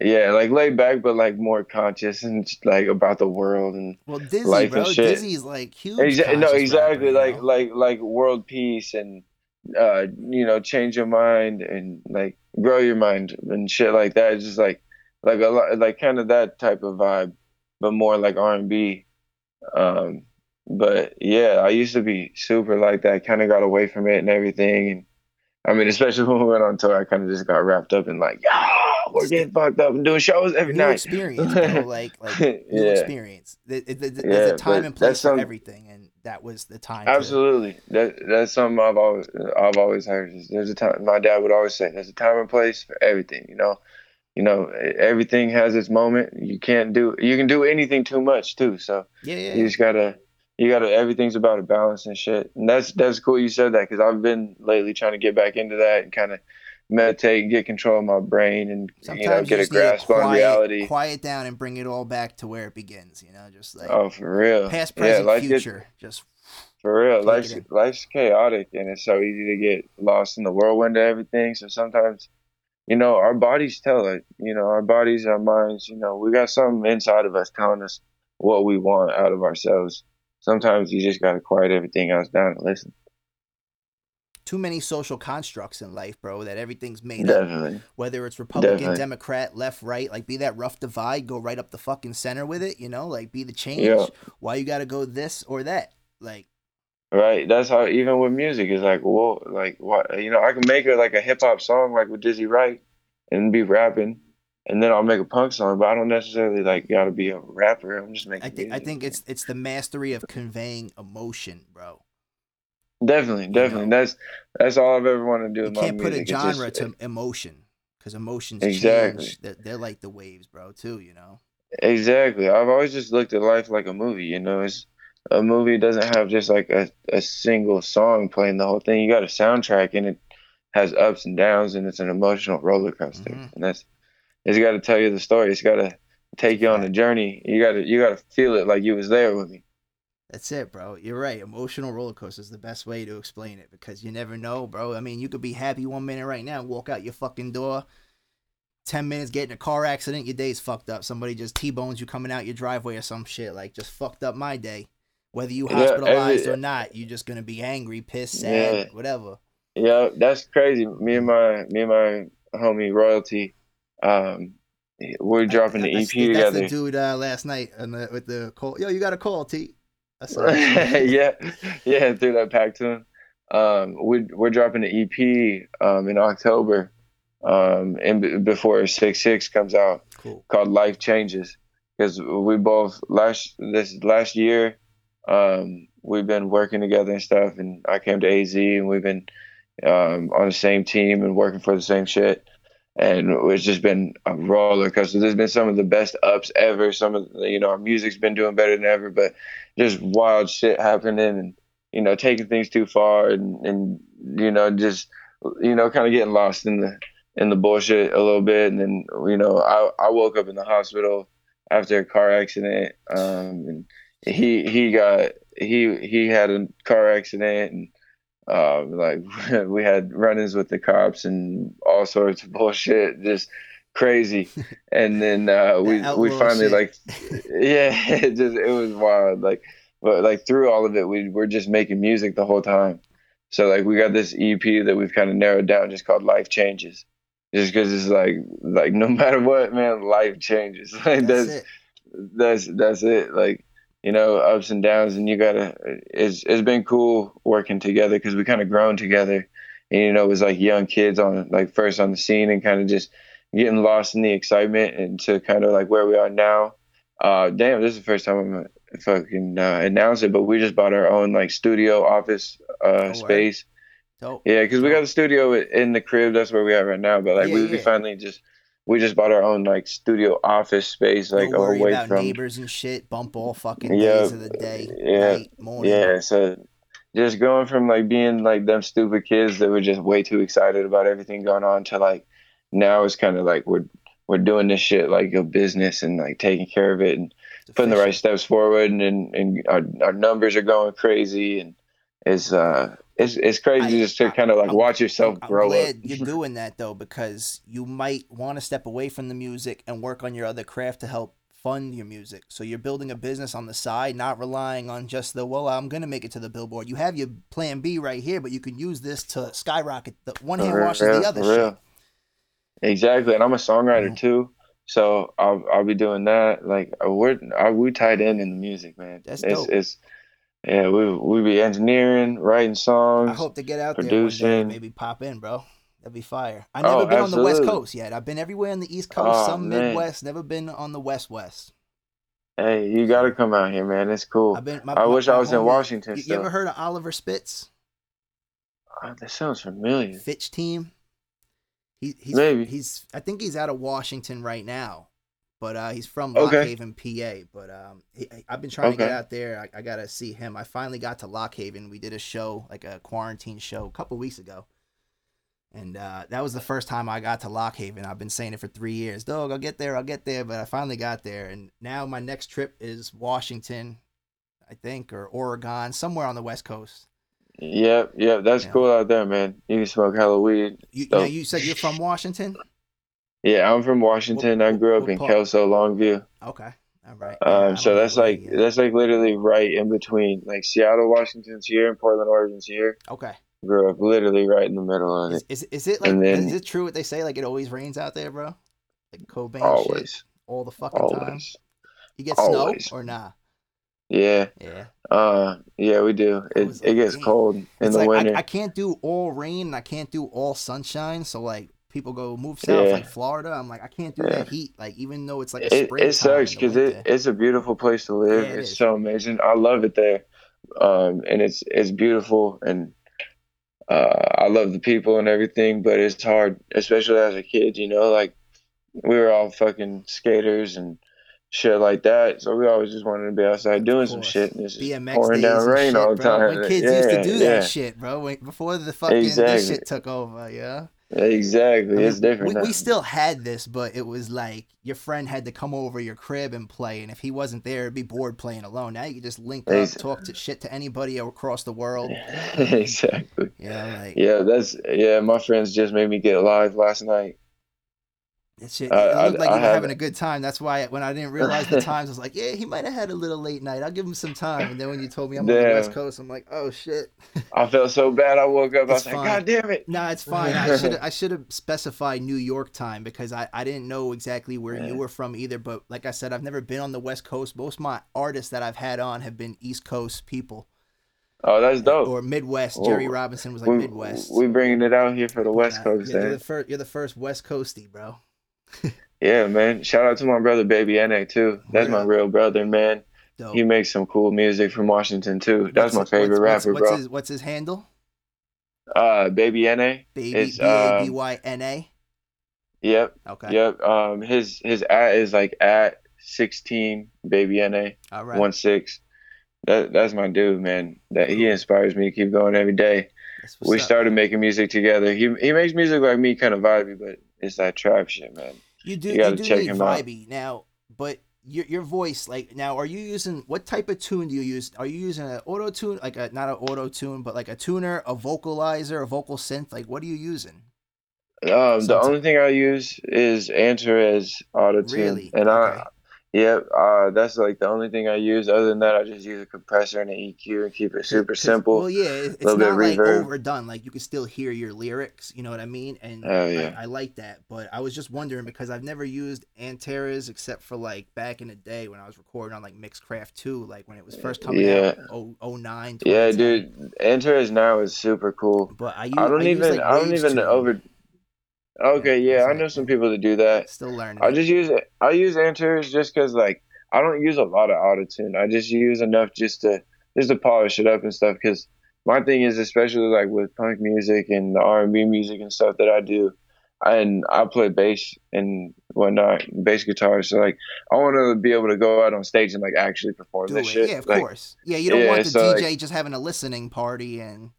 yeah, like laid back, but like more conscious and like about the world and Well, Dizzy, life bro. and shit. Dizzy's like huge. Exa- no, exactly rapper, like like like world peace and uh you know change your mind and like grow your mind and shit like that. It's just like like a lot like kind of that type of vibe, but more like R and B. Um, but yeah, I used to be super like that. Kind of got away from it and everything. And I mean, especially when we went on tour, I kind of just got wrapped up in like, we're getting fucked up and doing shows every new night. experience, bro. Like like new Yeah. experience. Th- th- th- There's Yeah, a time and place for everything, and that was the time. to- Absolutely. That that's something I've always I've always heard. There's a time. My dad would always say, "There's a time and place for everything." You know, you know, everything has its moment. You can't do you can do anything too much too. So yeah, yeah. you just gotta you gotta everything's about a balance and shit. And that's that's cool you said that because I've been lately trying to get back into that and kind of meditate and get control of my brain and Sometimes you know get a need to grasp on reality. Quiet down and bring it all back to where it begins. You know, just like Oh, for real. past, present, life gets future. Just For real, life's life's chaotic and it's so easy to get lost in the whirlwind of everything. So sometimes, you know, our bodies tell it. You know, our bodies, our minds. You know, we got something inside of us telling us what we want out of ourselves. Sometimes you just gotta quiet everything else down and listen. Too many social constructs in life, bro. That everything's made up. Whether it's Republican, Definitely. Democrat, left, right, like be that rough divide, go right up the fucking center with it. You know, like be the change. Yeah. Why you got to go this or that? Like Right. That's how even with music is like, whoa, like what you know, I can make it like a hip hop song like with Dizzy Wright and be rapping and then I'll make a punk song, but I don't necessarily like gotta be a rapper. I'm just making I think I think it's it's the mastery of conveying emotion, bro. Definitely, definitely. That's that's all I've ever wanted to do You can't put a music. Just- genre to emotion because emotions Exactly. change. They're, they're like the waves, bro. Too, you know. Exactly. I've always just looked at life like a movie, you know. It's a movie doesn't have just like a, a single song playing the whole thing. You got a soundtrack and it has ups and downs and it's an emotional roller coaster. Mhm. And that's it's gotta tell you the story. It's gotta take you on a journey. You gotta you gotta feel it like you was there with me. That's it, bro. You're right. Emotional roller coaster is the best way to explain it because you never know, bro. I mean, you could be happy one minute right now, walk out your fucking door, ten minutes, get in a car accident, your day's fucked up. Somebody just t-bones you coming out your driveway or some shit. Like just fucked up my day. Whether you Yeah, hospitalized every- or not, you're just gonna be angry, pissed, sad, Yeah. whatever. Yeah, that's crazy. Me and my me and my homie Royalty, um we're dropping the I- I- EP that's together. the dude uh, last night the, with the call. Yo, you got a call, T. Yeah, yeah, through that pack to him. Um, we're we're dropping an EP um in October, um, and b- before Sixx Sixx comes out, cool. called Life Changes, because we both last this last year, um, we've been working together and stuff, and I came to AZ, and we've been um on the same team and working for the same shit. And it's just been a roller coaster. There's been some of the best ups ever. Some of the, you know our music's been doing better than ever, but just wild shit happening and you know taking things too far and and you know just you know kind of getting lost in the in the bullshit a little bit and then you know I I woke up in the hospital after a car accident um and he he got he he had a car accident and um like we had run-ins with the cops and all sorts of bullshit just crazy. And then uh we we finally shit. like yeah it just it was wild. Like but like through all of it we we're just making music the whole time. So like we got this ep that we've kind of narrowed down just called life changes. Just because it's like like no matter what man life changes. Like That's that's it. that's that's it. Like you know ups and downs and you gotta it's it's been cool working together because we kind of grown together. And you know it was like young kids on like first on the scene and kind of just getting lost in the excitement and to kind of like where we are now. Uh damn this is the first time i'm fucking uh, announce it but we just bought our own like studio office uh Oh, space. Dope. yeah because we got the studio in the crib that's where we are right now but like Yeah, we, we finally just we just bought our own like studio office space like no worry away about from neighbors and shit. Bump all fucking Yeah, days of the day, yeah, night, morning. Yeah, so just going from like being like them stupid kids that were just way too excited about everything going on to like now it's kind of like we're we're doing this shit like a business and like taking care of it and putting the right steps forward, and and, and our, our numbers are going crazy, and it's uh it's it's crazy I- just to I- kind of like I'm- watch yourself I'm grow glad up. you're doing that though, because you might want to step away from the music and work on your other craft to help fund your music. So you're building a business on the side, not relying on just the well, I'm gonna make it to the billboard. You have your plan B right here, but you can use this to skyrocket. The one hand For washes real, the other real. shit. Exactly, and I'm a songwriter Mhm. too, so I'll I'll be doing that. Like uh, we're uh, we tied in in the music, man. That's it's dope. it's yeah, we we be engineering, writing songs. I hope to get out there producing. maybe pop in, bro. That'd be fire. I never Oh, been on the West. Coast yet. I've been everywhere on the East Coast, Oh, some man. Midwest, never been on the West West. Hey, you got to come out here, man. It's cool. I've been. My, I my- wish my I was in Washington You, you ever heard of Oliver Spitz? Oh, that sounds familiar. Fitch team. He, he's Maybe. he's I think he's out of Washington right now, but uh, he's from Okay. Lock Haven, PA. But um, he, I've been trying to get out there. I, I gotta see him. I finally got to Lock Haven. We did a show, like a quarantine show, a couple weeks ago, and uh, that was the first time I got to Lock Haven. I've been saying it for three years. Dog, I'll get there. I'll get there. But I finally got there, and now my next trip is Washington, I think, or Oregon, somewhere on the West Coast. Yep, yep. That's Yeah. cool out there, man. You can smoke hella weed. You, So- you said you're from Washington. Yeah, I'm from Washington. I what- grew up in part? Kelso, Longview. Okay. All right. Yeah, Um, so that's like that's like literally right in between. Like Seattle, Washington's here, and Portland, Oregon's here. okay. Grew up literally right in the middle of Is, it. is is it like then- is it true what they say? Like it always rains out there, bro. Like Cobain shit Always, all the fucking time. always. You get always. snow or nah? Yeah. Yeah. Uh, yeah, we do. It it like, gets damn. cold in it's the like winter. I, I can't do all rain and I can't do all sunshine. So like people go move south Yeah. like Florida. I'm like I can't do Yeah. that heat. Like even though it's like a it, spring. it sucks because it, it's a beautiful place to live. Yeah, it it's is. so amazing. I love it there, um, and it's it's beautiful, and uh, I love the people and everything. But it's hard, especially as a kid. You know, like we were all fucking skaters and shit like that. So we always just wanted to be outside doing some shit, and it's just BMX pouring down rain shit, all the time. When kids used to do yeah. that shit, bro. When, before the fucking this Exactly. shit took over, yeah. Exactly, I mean, it's different. We, we still had this, but it was like your friend had to come over your crib and play, and if he wasn't there, it'd be bored playing alone. Now you can just link up, talk to shit to anybody across the world. exactly. Know, like Yeah, that's yeah. My friends just made me get live last night. That shit. I- it I- looked like I you were having a good time. That's why when I didn't realize the times, I was like, yeah, he might have had a little late night. I'll give him some time. And then when you told me I'm on the West Coast, I'm like, oh shit. I felt so bad. I woke up. I It's was like. God damn it. Nah, it's fine. I should I should have specified New York time because I, I didn't know exactly where Yeah. you were from either. But like I said, I've never been on the West Coast. Most of my artists that I've had on have been East Coast people Oh, that's dope. or Midwest. Jerry Robinson was like we, Midwest. We bringing it out here for the West Nah, Coast, You're, you're the first. You're the first West Coastie, bro. Yeah, man. Shout out to my brother Baby Na too. That's my real brother, man. Dope. He makes some cool music from Washington too. That's What's my favorite what's, rapper, what's, what's bro. His, what's his handle? Uh, Baby Na. Baby B A B um, Y N A. Yep, Okay. yep. Um, his his at is like at sixteen Baby Na All right. one six. That that's my dude, man. That he inspires me to keep going every day. We up. started making music together. He he makes music like me, kind of vibey, but it's that trap shit, man. You do. You You, do check need him out. vibey now, but your your voice, like now, are you using what type of tune do you use? Are you using an auto tune, like a not an auto tune, but like a tuner, a vocalizer, a vocal synth? Like what are you using? Um, the only thing I use is Antares Auto Tune, Really? and Okay. I, yep, uh, that's like the only thing I use. Other than that, I just use a compressor and an EQ and keep it super simple. Well, yeah, it- it's not like reverb. overdone. Like you can still hear your lyrics. You know what I mean? And Oh, yeah. I, I like that. But I was just wondering because I've never used Antares except for like back in the day when I was recording on like Mixcraft 2, like when it was first coming Yeah. out, oh, 09, yeah, dude, Antares now is super cool. But I use, I don't use, even, like, I don't even over. Okay, Yeah, I know some people that do that. Still learning. I just use it. I use Antares just because like I don't use a lot of auto tune. I just use enough just to just to polish it up and stuff. Because my thing is, especially like with punk music and the R and B music and stuff that I do, and I play bass and whatnot, bass guitar. So like I want to be able to go out on stage and like actually perform do this it. shit. Yeah, of Like, course. Yeah, you don't yeah, want the so, like- DJ just having a listening party and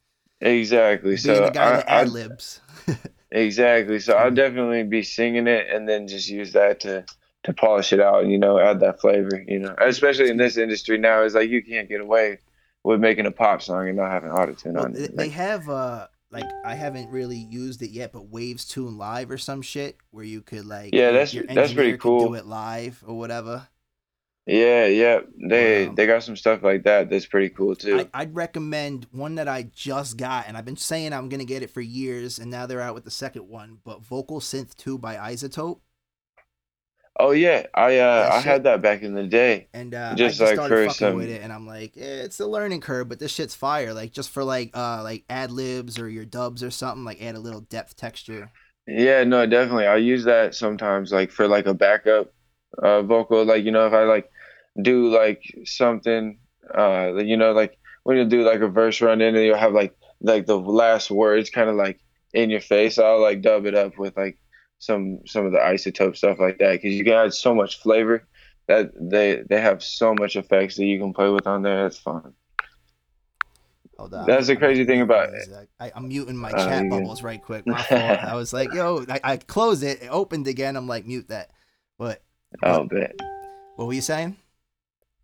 Exactly. being So the guy that I, I ad libs. Exactly. So. I'll definitely be singing it and then just use that to to polish it out and you know add that flavor. You know, especially in this industry now, it's like you can't get away with making a pop song and not having autotune Well, on it. they have uh like I haven't really used it yet, but Waves Tune Live or some shit where you could like Yeah, that's- your that's pretty cool. do it live or whatever. Yeah, yeah, they Wow. they got some stuff like that that's pretty cool too. I, I'd recommend one that I just got, and I've been saying I'm gonna get it for years, and now they're out with the second one. But Vocal Synth Two by iZotope, oh yeah, I uh I had that back in the day. and uh, Just I just like started for fucking some- with it, and I'm like, eh, it's a learning curve, but this shit's fire. Like just for like uh like ad libs or your dubs or something, like add a little depth texture. Yeah, no, definitely. I use that sometimes, like for like a backup uh vocal. Like, you know, if I like do like something, uh, you know, like when you do like a verse run in and you'll have like like the last words kind of like in your face, I'll like dub it up with like some some of the iZotope stuff like that because you can add so much flavor that they they have so much effects that you can play with on there. That's fun. Hold on. That's the crazy thing about it. uh, I, I'm muting my Oh, chat bubbles right quick. My. I was like, yo, I, I closed it, it opened again. I'm like, mute that. But Oh, bet. what were you saying?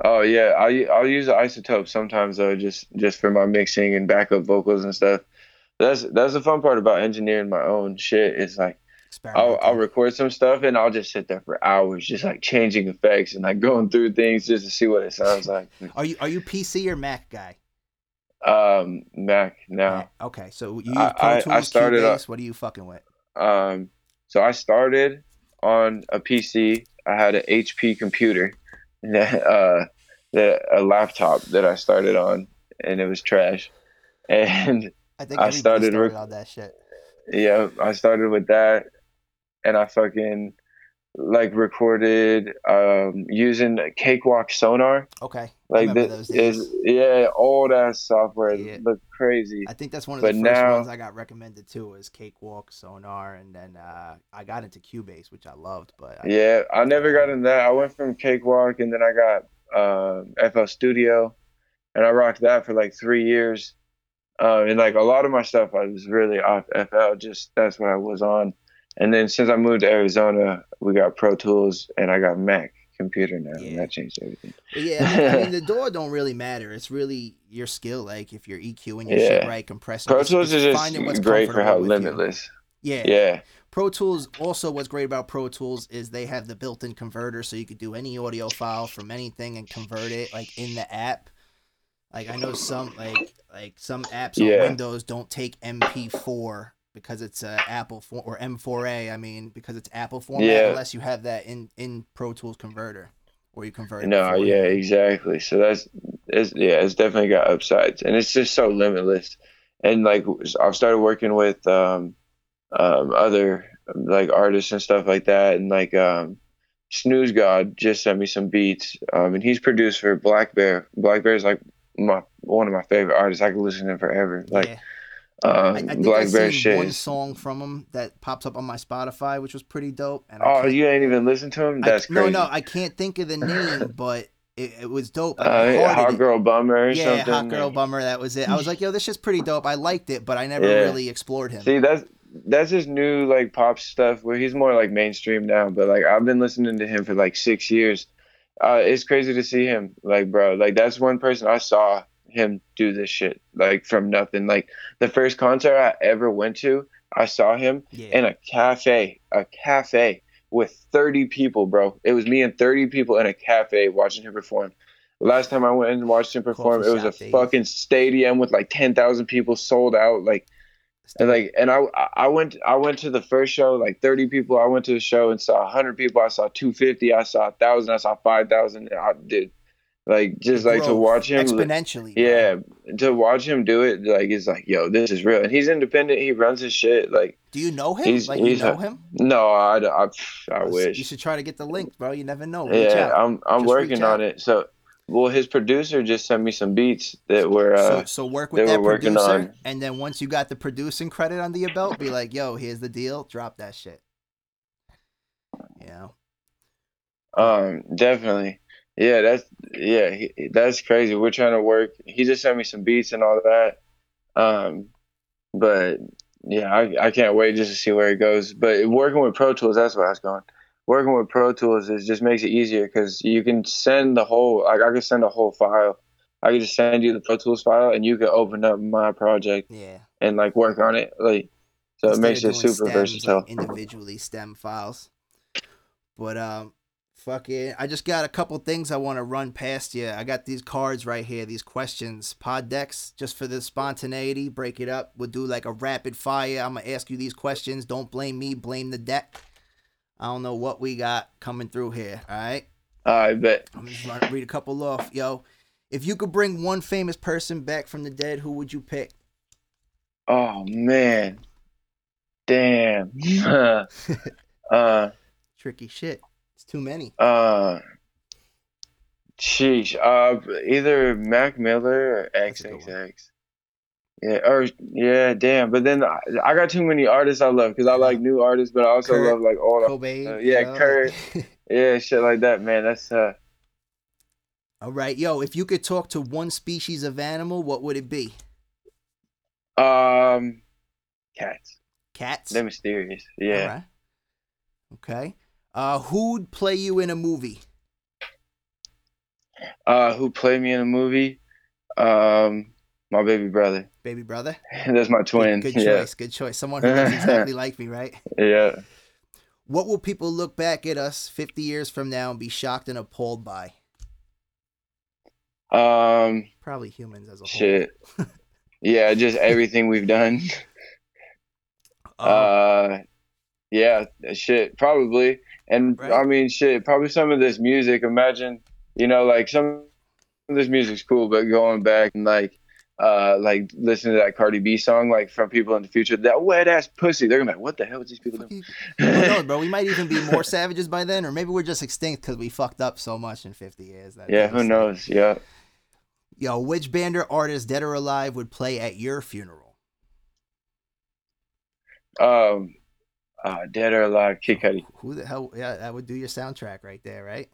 Oh yeah, I I'll use the iZotope sometimes though, just just for my mixing and backup vocals and stuff. That's that's the fun part about engineering my own shit. It's like I'll I'll record some stuff and I'll just sit there for hours, just like changing effects and like going through things just to see what it sounds like. Are you are you PC or Mac guy? Um, Mac now. Mac. Okay, so you use I- I- I started, Cubase. What are you fucking with? Um, so I started on a PC. I had an HP computer, uh, that a laptop that I started on, and it was trash. And I think I started started rec- on that shit. yeah, I started with that, and I fucking like recorded um using Cakewalk Sonar. Okay, Like this is yeah, old ass software. Yeah. Looked crazy. I think that's one of but the first now- ones I got recommended too was Cakewalk, Sonar, and then uh, I got into Cubase, which I loved. But I, Yeah, I never got in that. I went from Cakewalk and then I got um, FL Studio, and I rocked that for like three years. Uh, and like a lot of my stuff, I was really off FL. Just that's what I was on. And then since I moved to Arizona, we got Pro Tools, and I got Mac computer now, Yeah. and that changed everything. Yeah, I mean, I mean, the door don't really matter. It's really your skill, like if you're EQing your shit right, compressing. Pro Tools is just great for how with you. limitless. Yeah. Yeah, Pro Tools also what's great about Pro Tools is they have the built-in converter so you could do any audio file from anything and convert it like in the app. Like I know some like like some apps on Windows don't take MP4 because it's uh, Apple for, or M4A, I mean, because it's Apple format Yeah. unless you have that in in Pro Tools converter or you convert it. no, yeah, exactly. So that's it's yeah, it's definitely got upsides, and it's just so limitless. And like I've started working with um, um, other like artists and stuff like that, and like um, Snooze God just sent me some beats, um, and he's produced for blackbear. Black Bear is like my one of my favorite artists. I could listen to him forever. Like yeah. Um, I, I think I've seen one song from him that pops up on my Spotify, which was pretty dope. And I Oh, you ain't even listened to him? That's no, crazy. no, I can't think of the name, but it, it was dope. I uh, Hot it. Girl Bummer or yeah, something. hot girl bummer. That was it. I was like, yo, this shit's pretty dope. I liked it, but I never Yeah. really explored him. See, that's that's his new like pop stuff where he's more like mainstream now. But like I've been listening to him for like six years. Uh, it's crazy to see him. Like, bro, like that's one person I saw him do this shit like from nothing. Like the first concert I ever went to, I saw him yeah, in a cafe, a cafe with 30 people, bro. It was me and 30 people in a cafe watching him perform. Last time I went and watched him perform, it was a fucking stadium with like 10,000 people sold out. Like, and like, and I, I went, I went to the first show, like 30 people. I went to the show and saw 100 people. I saw 250. I saw 1,000. I saw 5,000. I did, like, just like to watch him. exponentially. bro. Yeah, to watch him do it, like, it's like, yo, this is real. And he's independent. He runs his shit. Like, Do you know him? He's- like he's you know a- him? no, I, I, I You wish. should try to get the link, bro. You never know. Reach Yeah, out. I'm I'm Just working on it. So, well, his producer just sent me some beats that were uh, so, so work with that producer, on- and then once you got the producing credit under your belt, be like, "Yo, here's the deal. Drop that shit." Yeah. um definitely. Yeah, that's yeah, he, that's crazy. We're trying to work. He just sent me some beats and all that. Um, but yeah, I I can't wait just to see where it goes. But working with Pro Tools, that's where I was going. working with Pro Tools is just makes it easier because you can send the whole like I could send a whole file. I could just send you the Pro Tools file and you could open up my project Yeah. and like work on it. Like so it makes it super stems, versatile. like, individually stem files. But um fucking I just got a couple things I want to run past you. I got these cards right here, these questions, pod decks, just for the spontaneity, break it up. We'll do like a rapid fire. I'm gonna ask you these questions. Don't blame me, blame the deck. I don't know what we got coming through here, all right? I bet. I'm just gonna read a couple off. Yo, if you could bring one famous person back from the dead, who would you pick? Oh man. Damn. uh Tricky shit. Too many. uh sheesh. Uh either Mac Miller or That's a good. XXX. Yeah, or yeah, damn. But then I, I got too many artists I love because I like new artists, but I also Kurt love like old. Cobain. uh, yeah? Kurt. Yeah, shit like that, man. That's uh All right, yo, if you could talk to one species of animal, what would it be? um cats. Cats. They're mysterious. Yeah. right. Okay. Uh, who'd play you in a movie? Uh, who played me in a movie? Um, my baby brother. Baby brother. That's my twin. Good, good yeah. choice. Good choice. Someone who looks exactly like me, right? Yeah. What will people look back at us 50 years from now and be shocked and appalled by? Um, Probably humans as a whole. shit. yeah, just everything we've done. Uh, Uh, yeah, shit, probably. And Right. I mean, shit, probably some of this music. Imagine, you know, like some of this music's cool, but going back and like, uh, like listening to that Cardi B song, like from people in the future, that wet ass pussy. They're gonna be like, what the hell is these people doing? Knows, bro? We might even be more savages by then, or maybe we're just extinct because we fucked up so much in 50 years. That yeah, who knows? Yeah. Yo, which band or artist, dead or alive, would play at your funeral? Um, uh, dead or alive, Kid Cudi. Who the hell? Yeah, that would do your soundtrack right there, right?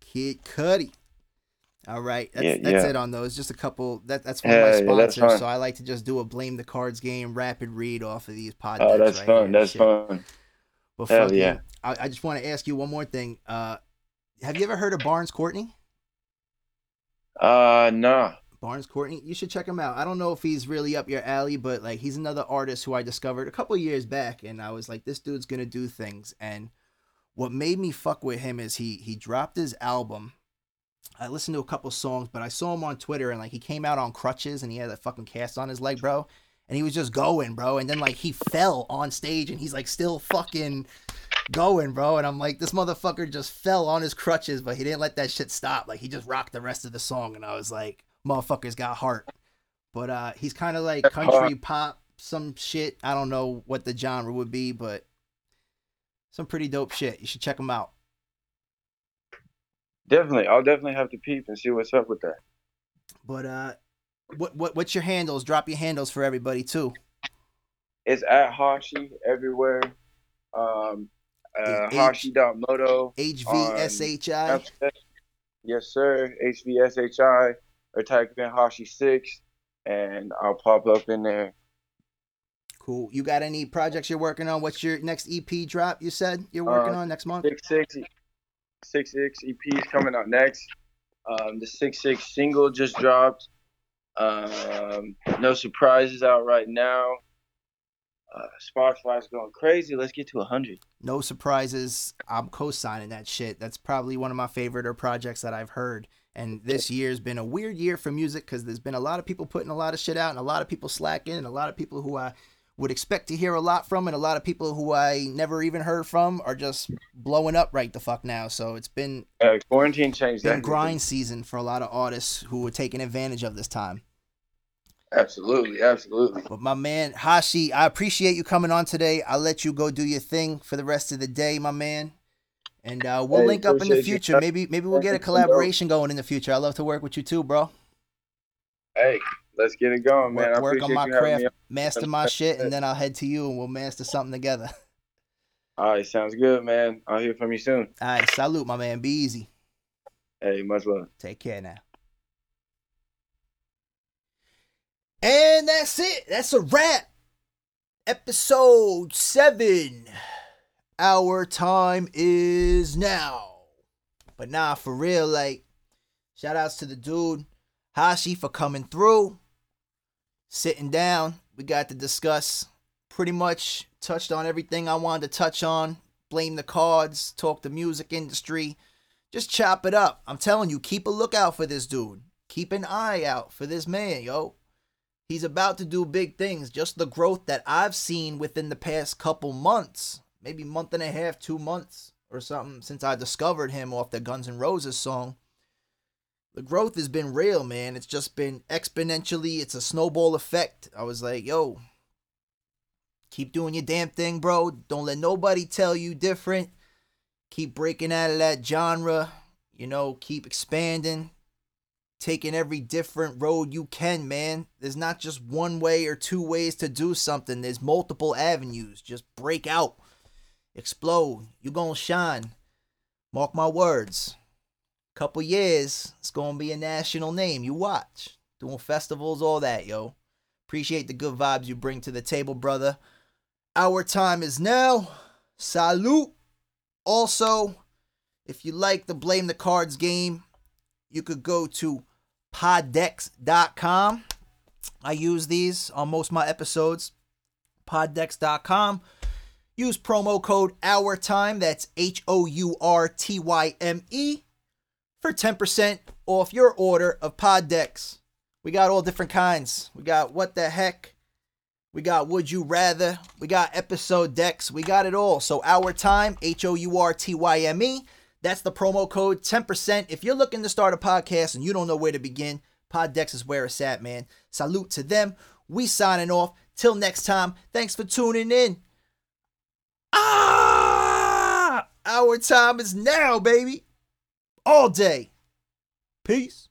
Kid Cudi. All right, that's, Yeah, that's yeah. it on those. Just a couple. That that's one of Yeah, my yeah, sponsors. fine. so I like to just do a blame the cards game, rapid read off of these podcasts. Oh, that's right fun. That's shit. fun. But Hell fucking- yeah. I, I just want to ask you one more thing. Uh, have you ever heard of Barns Courtney? Uh, nah. Barns Courtney, you should check him out. I don't know if he's really up your alley, but like he's another artist who I discovered a couple years back, and I was like, this dude's gonna do things. And what made me fuck with him is he he dropped his album. I listened to a couple songs, but I saw him on Twitter and like he came out on crutches and he had a fucking cast on his leg, bro. And he was just going, bro. And then like he fell on stage and he's like still fucking going, bro. And I'm like, this motherfucker just fell on his crutches, but he didn't let that shit stop. Like he just rocked the rest of the song. And I was like, motherfucker's got heart. But uh he's kind of like country pop, some shit. I don't know what the genre would be, but some pretty dope shit. You should check him out. Definitely. I'll definitely have to peep and see what's up with that. But uh what what what's your handles? Drop your handles for everybody too. It's at Hashi everywhere. Um, uh, H- Hashi.moto. HVSHI. Yes, sir. HVSHI or type in Hvshi6 and I'll pop up in there. Cool. You got any projects you're working on? What's your next EP drop? You said you're working Uh, on next month. Six six six six EP is coming out next. Um, the Sixx Sixx single just dropped. Um, no surprises out right now. Uh, Spotify's going crazy. Let's get to hundred. No surprises. I'm co-signing that shit. That's probably one of my favorite or projects that I've heard. And this year's been a weird year for music because there's been a lot of people putting a lot of shit out and a lot of people slacking and a lot of people who I would expect to hear a lot from and a lot of people who I never even heard from are just blowing up right the fuck now. So it's been Uh, quarantine changed been grind season for a lot of artists who were taking advantage of this time. Absolutely, absolutely. But my man Hvshi, I appreciate you coming on today. I'll let you go do your thing for the rest of the day, my man. And uh, we'll Hey, link up in the you. future. Maybe maybe we'll get a Thank you, bro. collaboration going in the future. I love to work with you too, bro. Hey, let's get it going, man. Work, work on my craft, master my shit, and then I'll head to you and we'll master something together. All right, sounds good, man. I'll hear from you soon. All right, salute, my man. Be easy. Hey, much love. Take care now. And that's it. That's a wrap. Episode seven our time is now. But nah, for real, like, shout outs to the dude, Hvshi, for coming through, sitting down. We got to discuss pretty much touched on everything I wanted to touch on. Blame the cards, talk the music industry, just chop it up. I'm telling you, keep a lookout for this dude. Keep an eye out for this man, yo. He's about to do big things. Just the growth that I've seen within the past couple months, maybe month and a half, two months or something, since I discovered him off the Guns N' Roses song. The growth has been real, man. It's just been exponentially. It's a snowball effect. I was like, yo, keep doing your damn thing, bro. Don't let nobody tell you different. Keep breaking out of that genre. You know, keep expanding taking every different road you can, man. There's not just one way or two ways to do something. There's multiple avenues. Just break out. Explode. You gonna shine. Mark my words. Couple years, it's gonna be a national name. You watch. Doing festivals, all that, yo. Appreciate the good vibes you bring to the table, brother. Our time is now. Salute. Also, if you like the Blame the Cards game, you could go to poddecks.com. I use these on most of my episodes. PodDecks.com. Use promo code Our Time. That's H O U R T Y M E for 10% off your order of pod decks. We got all different kinds. We got what the heck. We got would you rather. We got episode decks. We got it all. So Our Time, H O U R T Y M E. That's the promo code 10%. If you're looking to start a podcast and you don't know where to begin, PodDecks is where it's at, man. Salute to them. We signing off. Till next time, thanks for tuning in. Ah! Our time is now, baby. All day. Peace.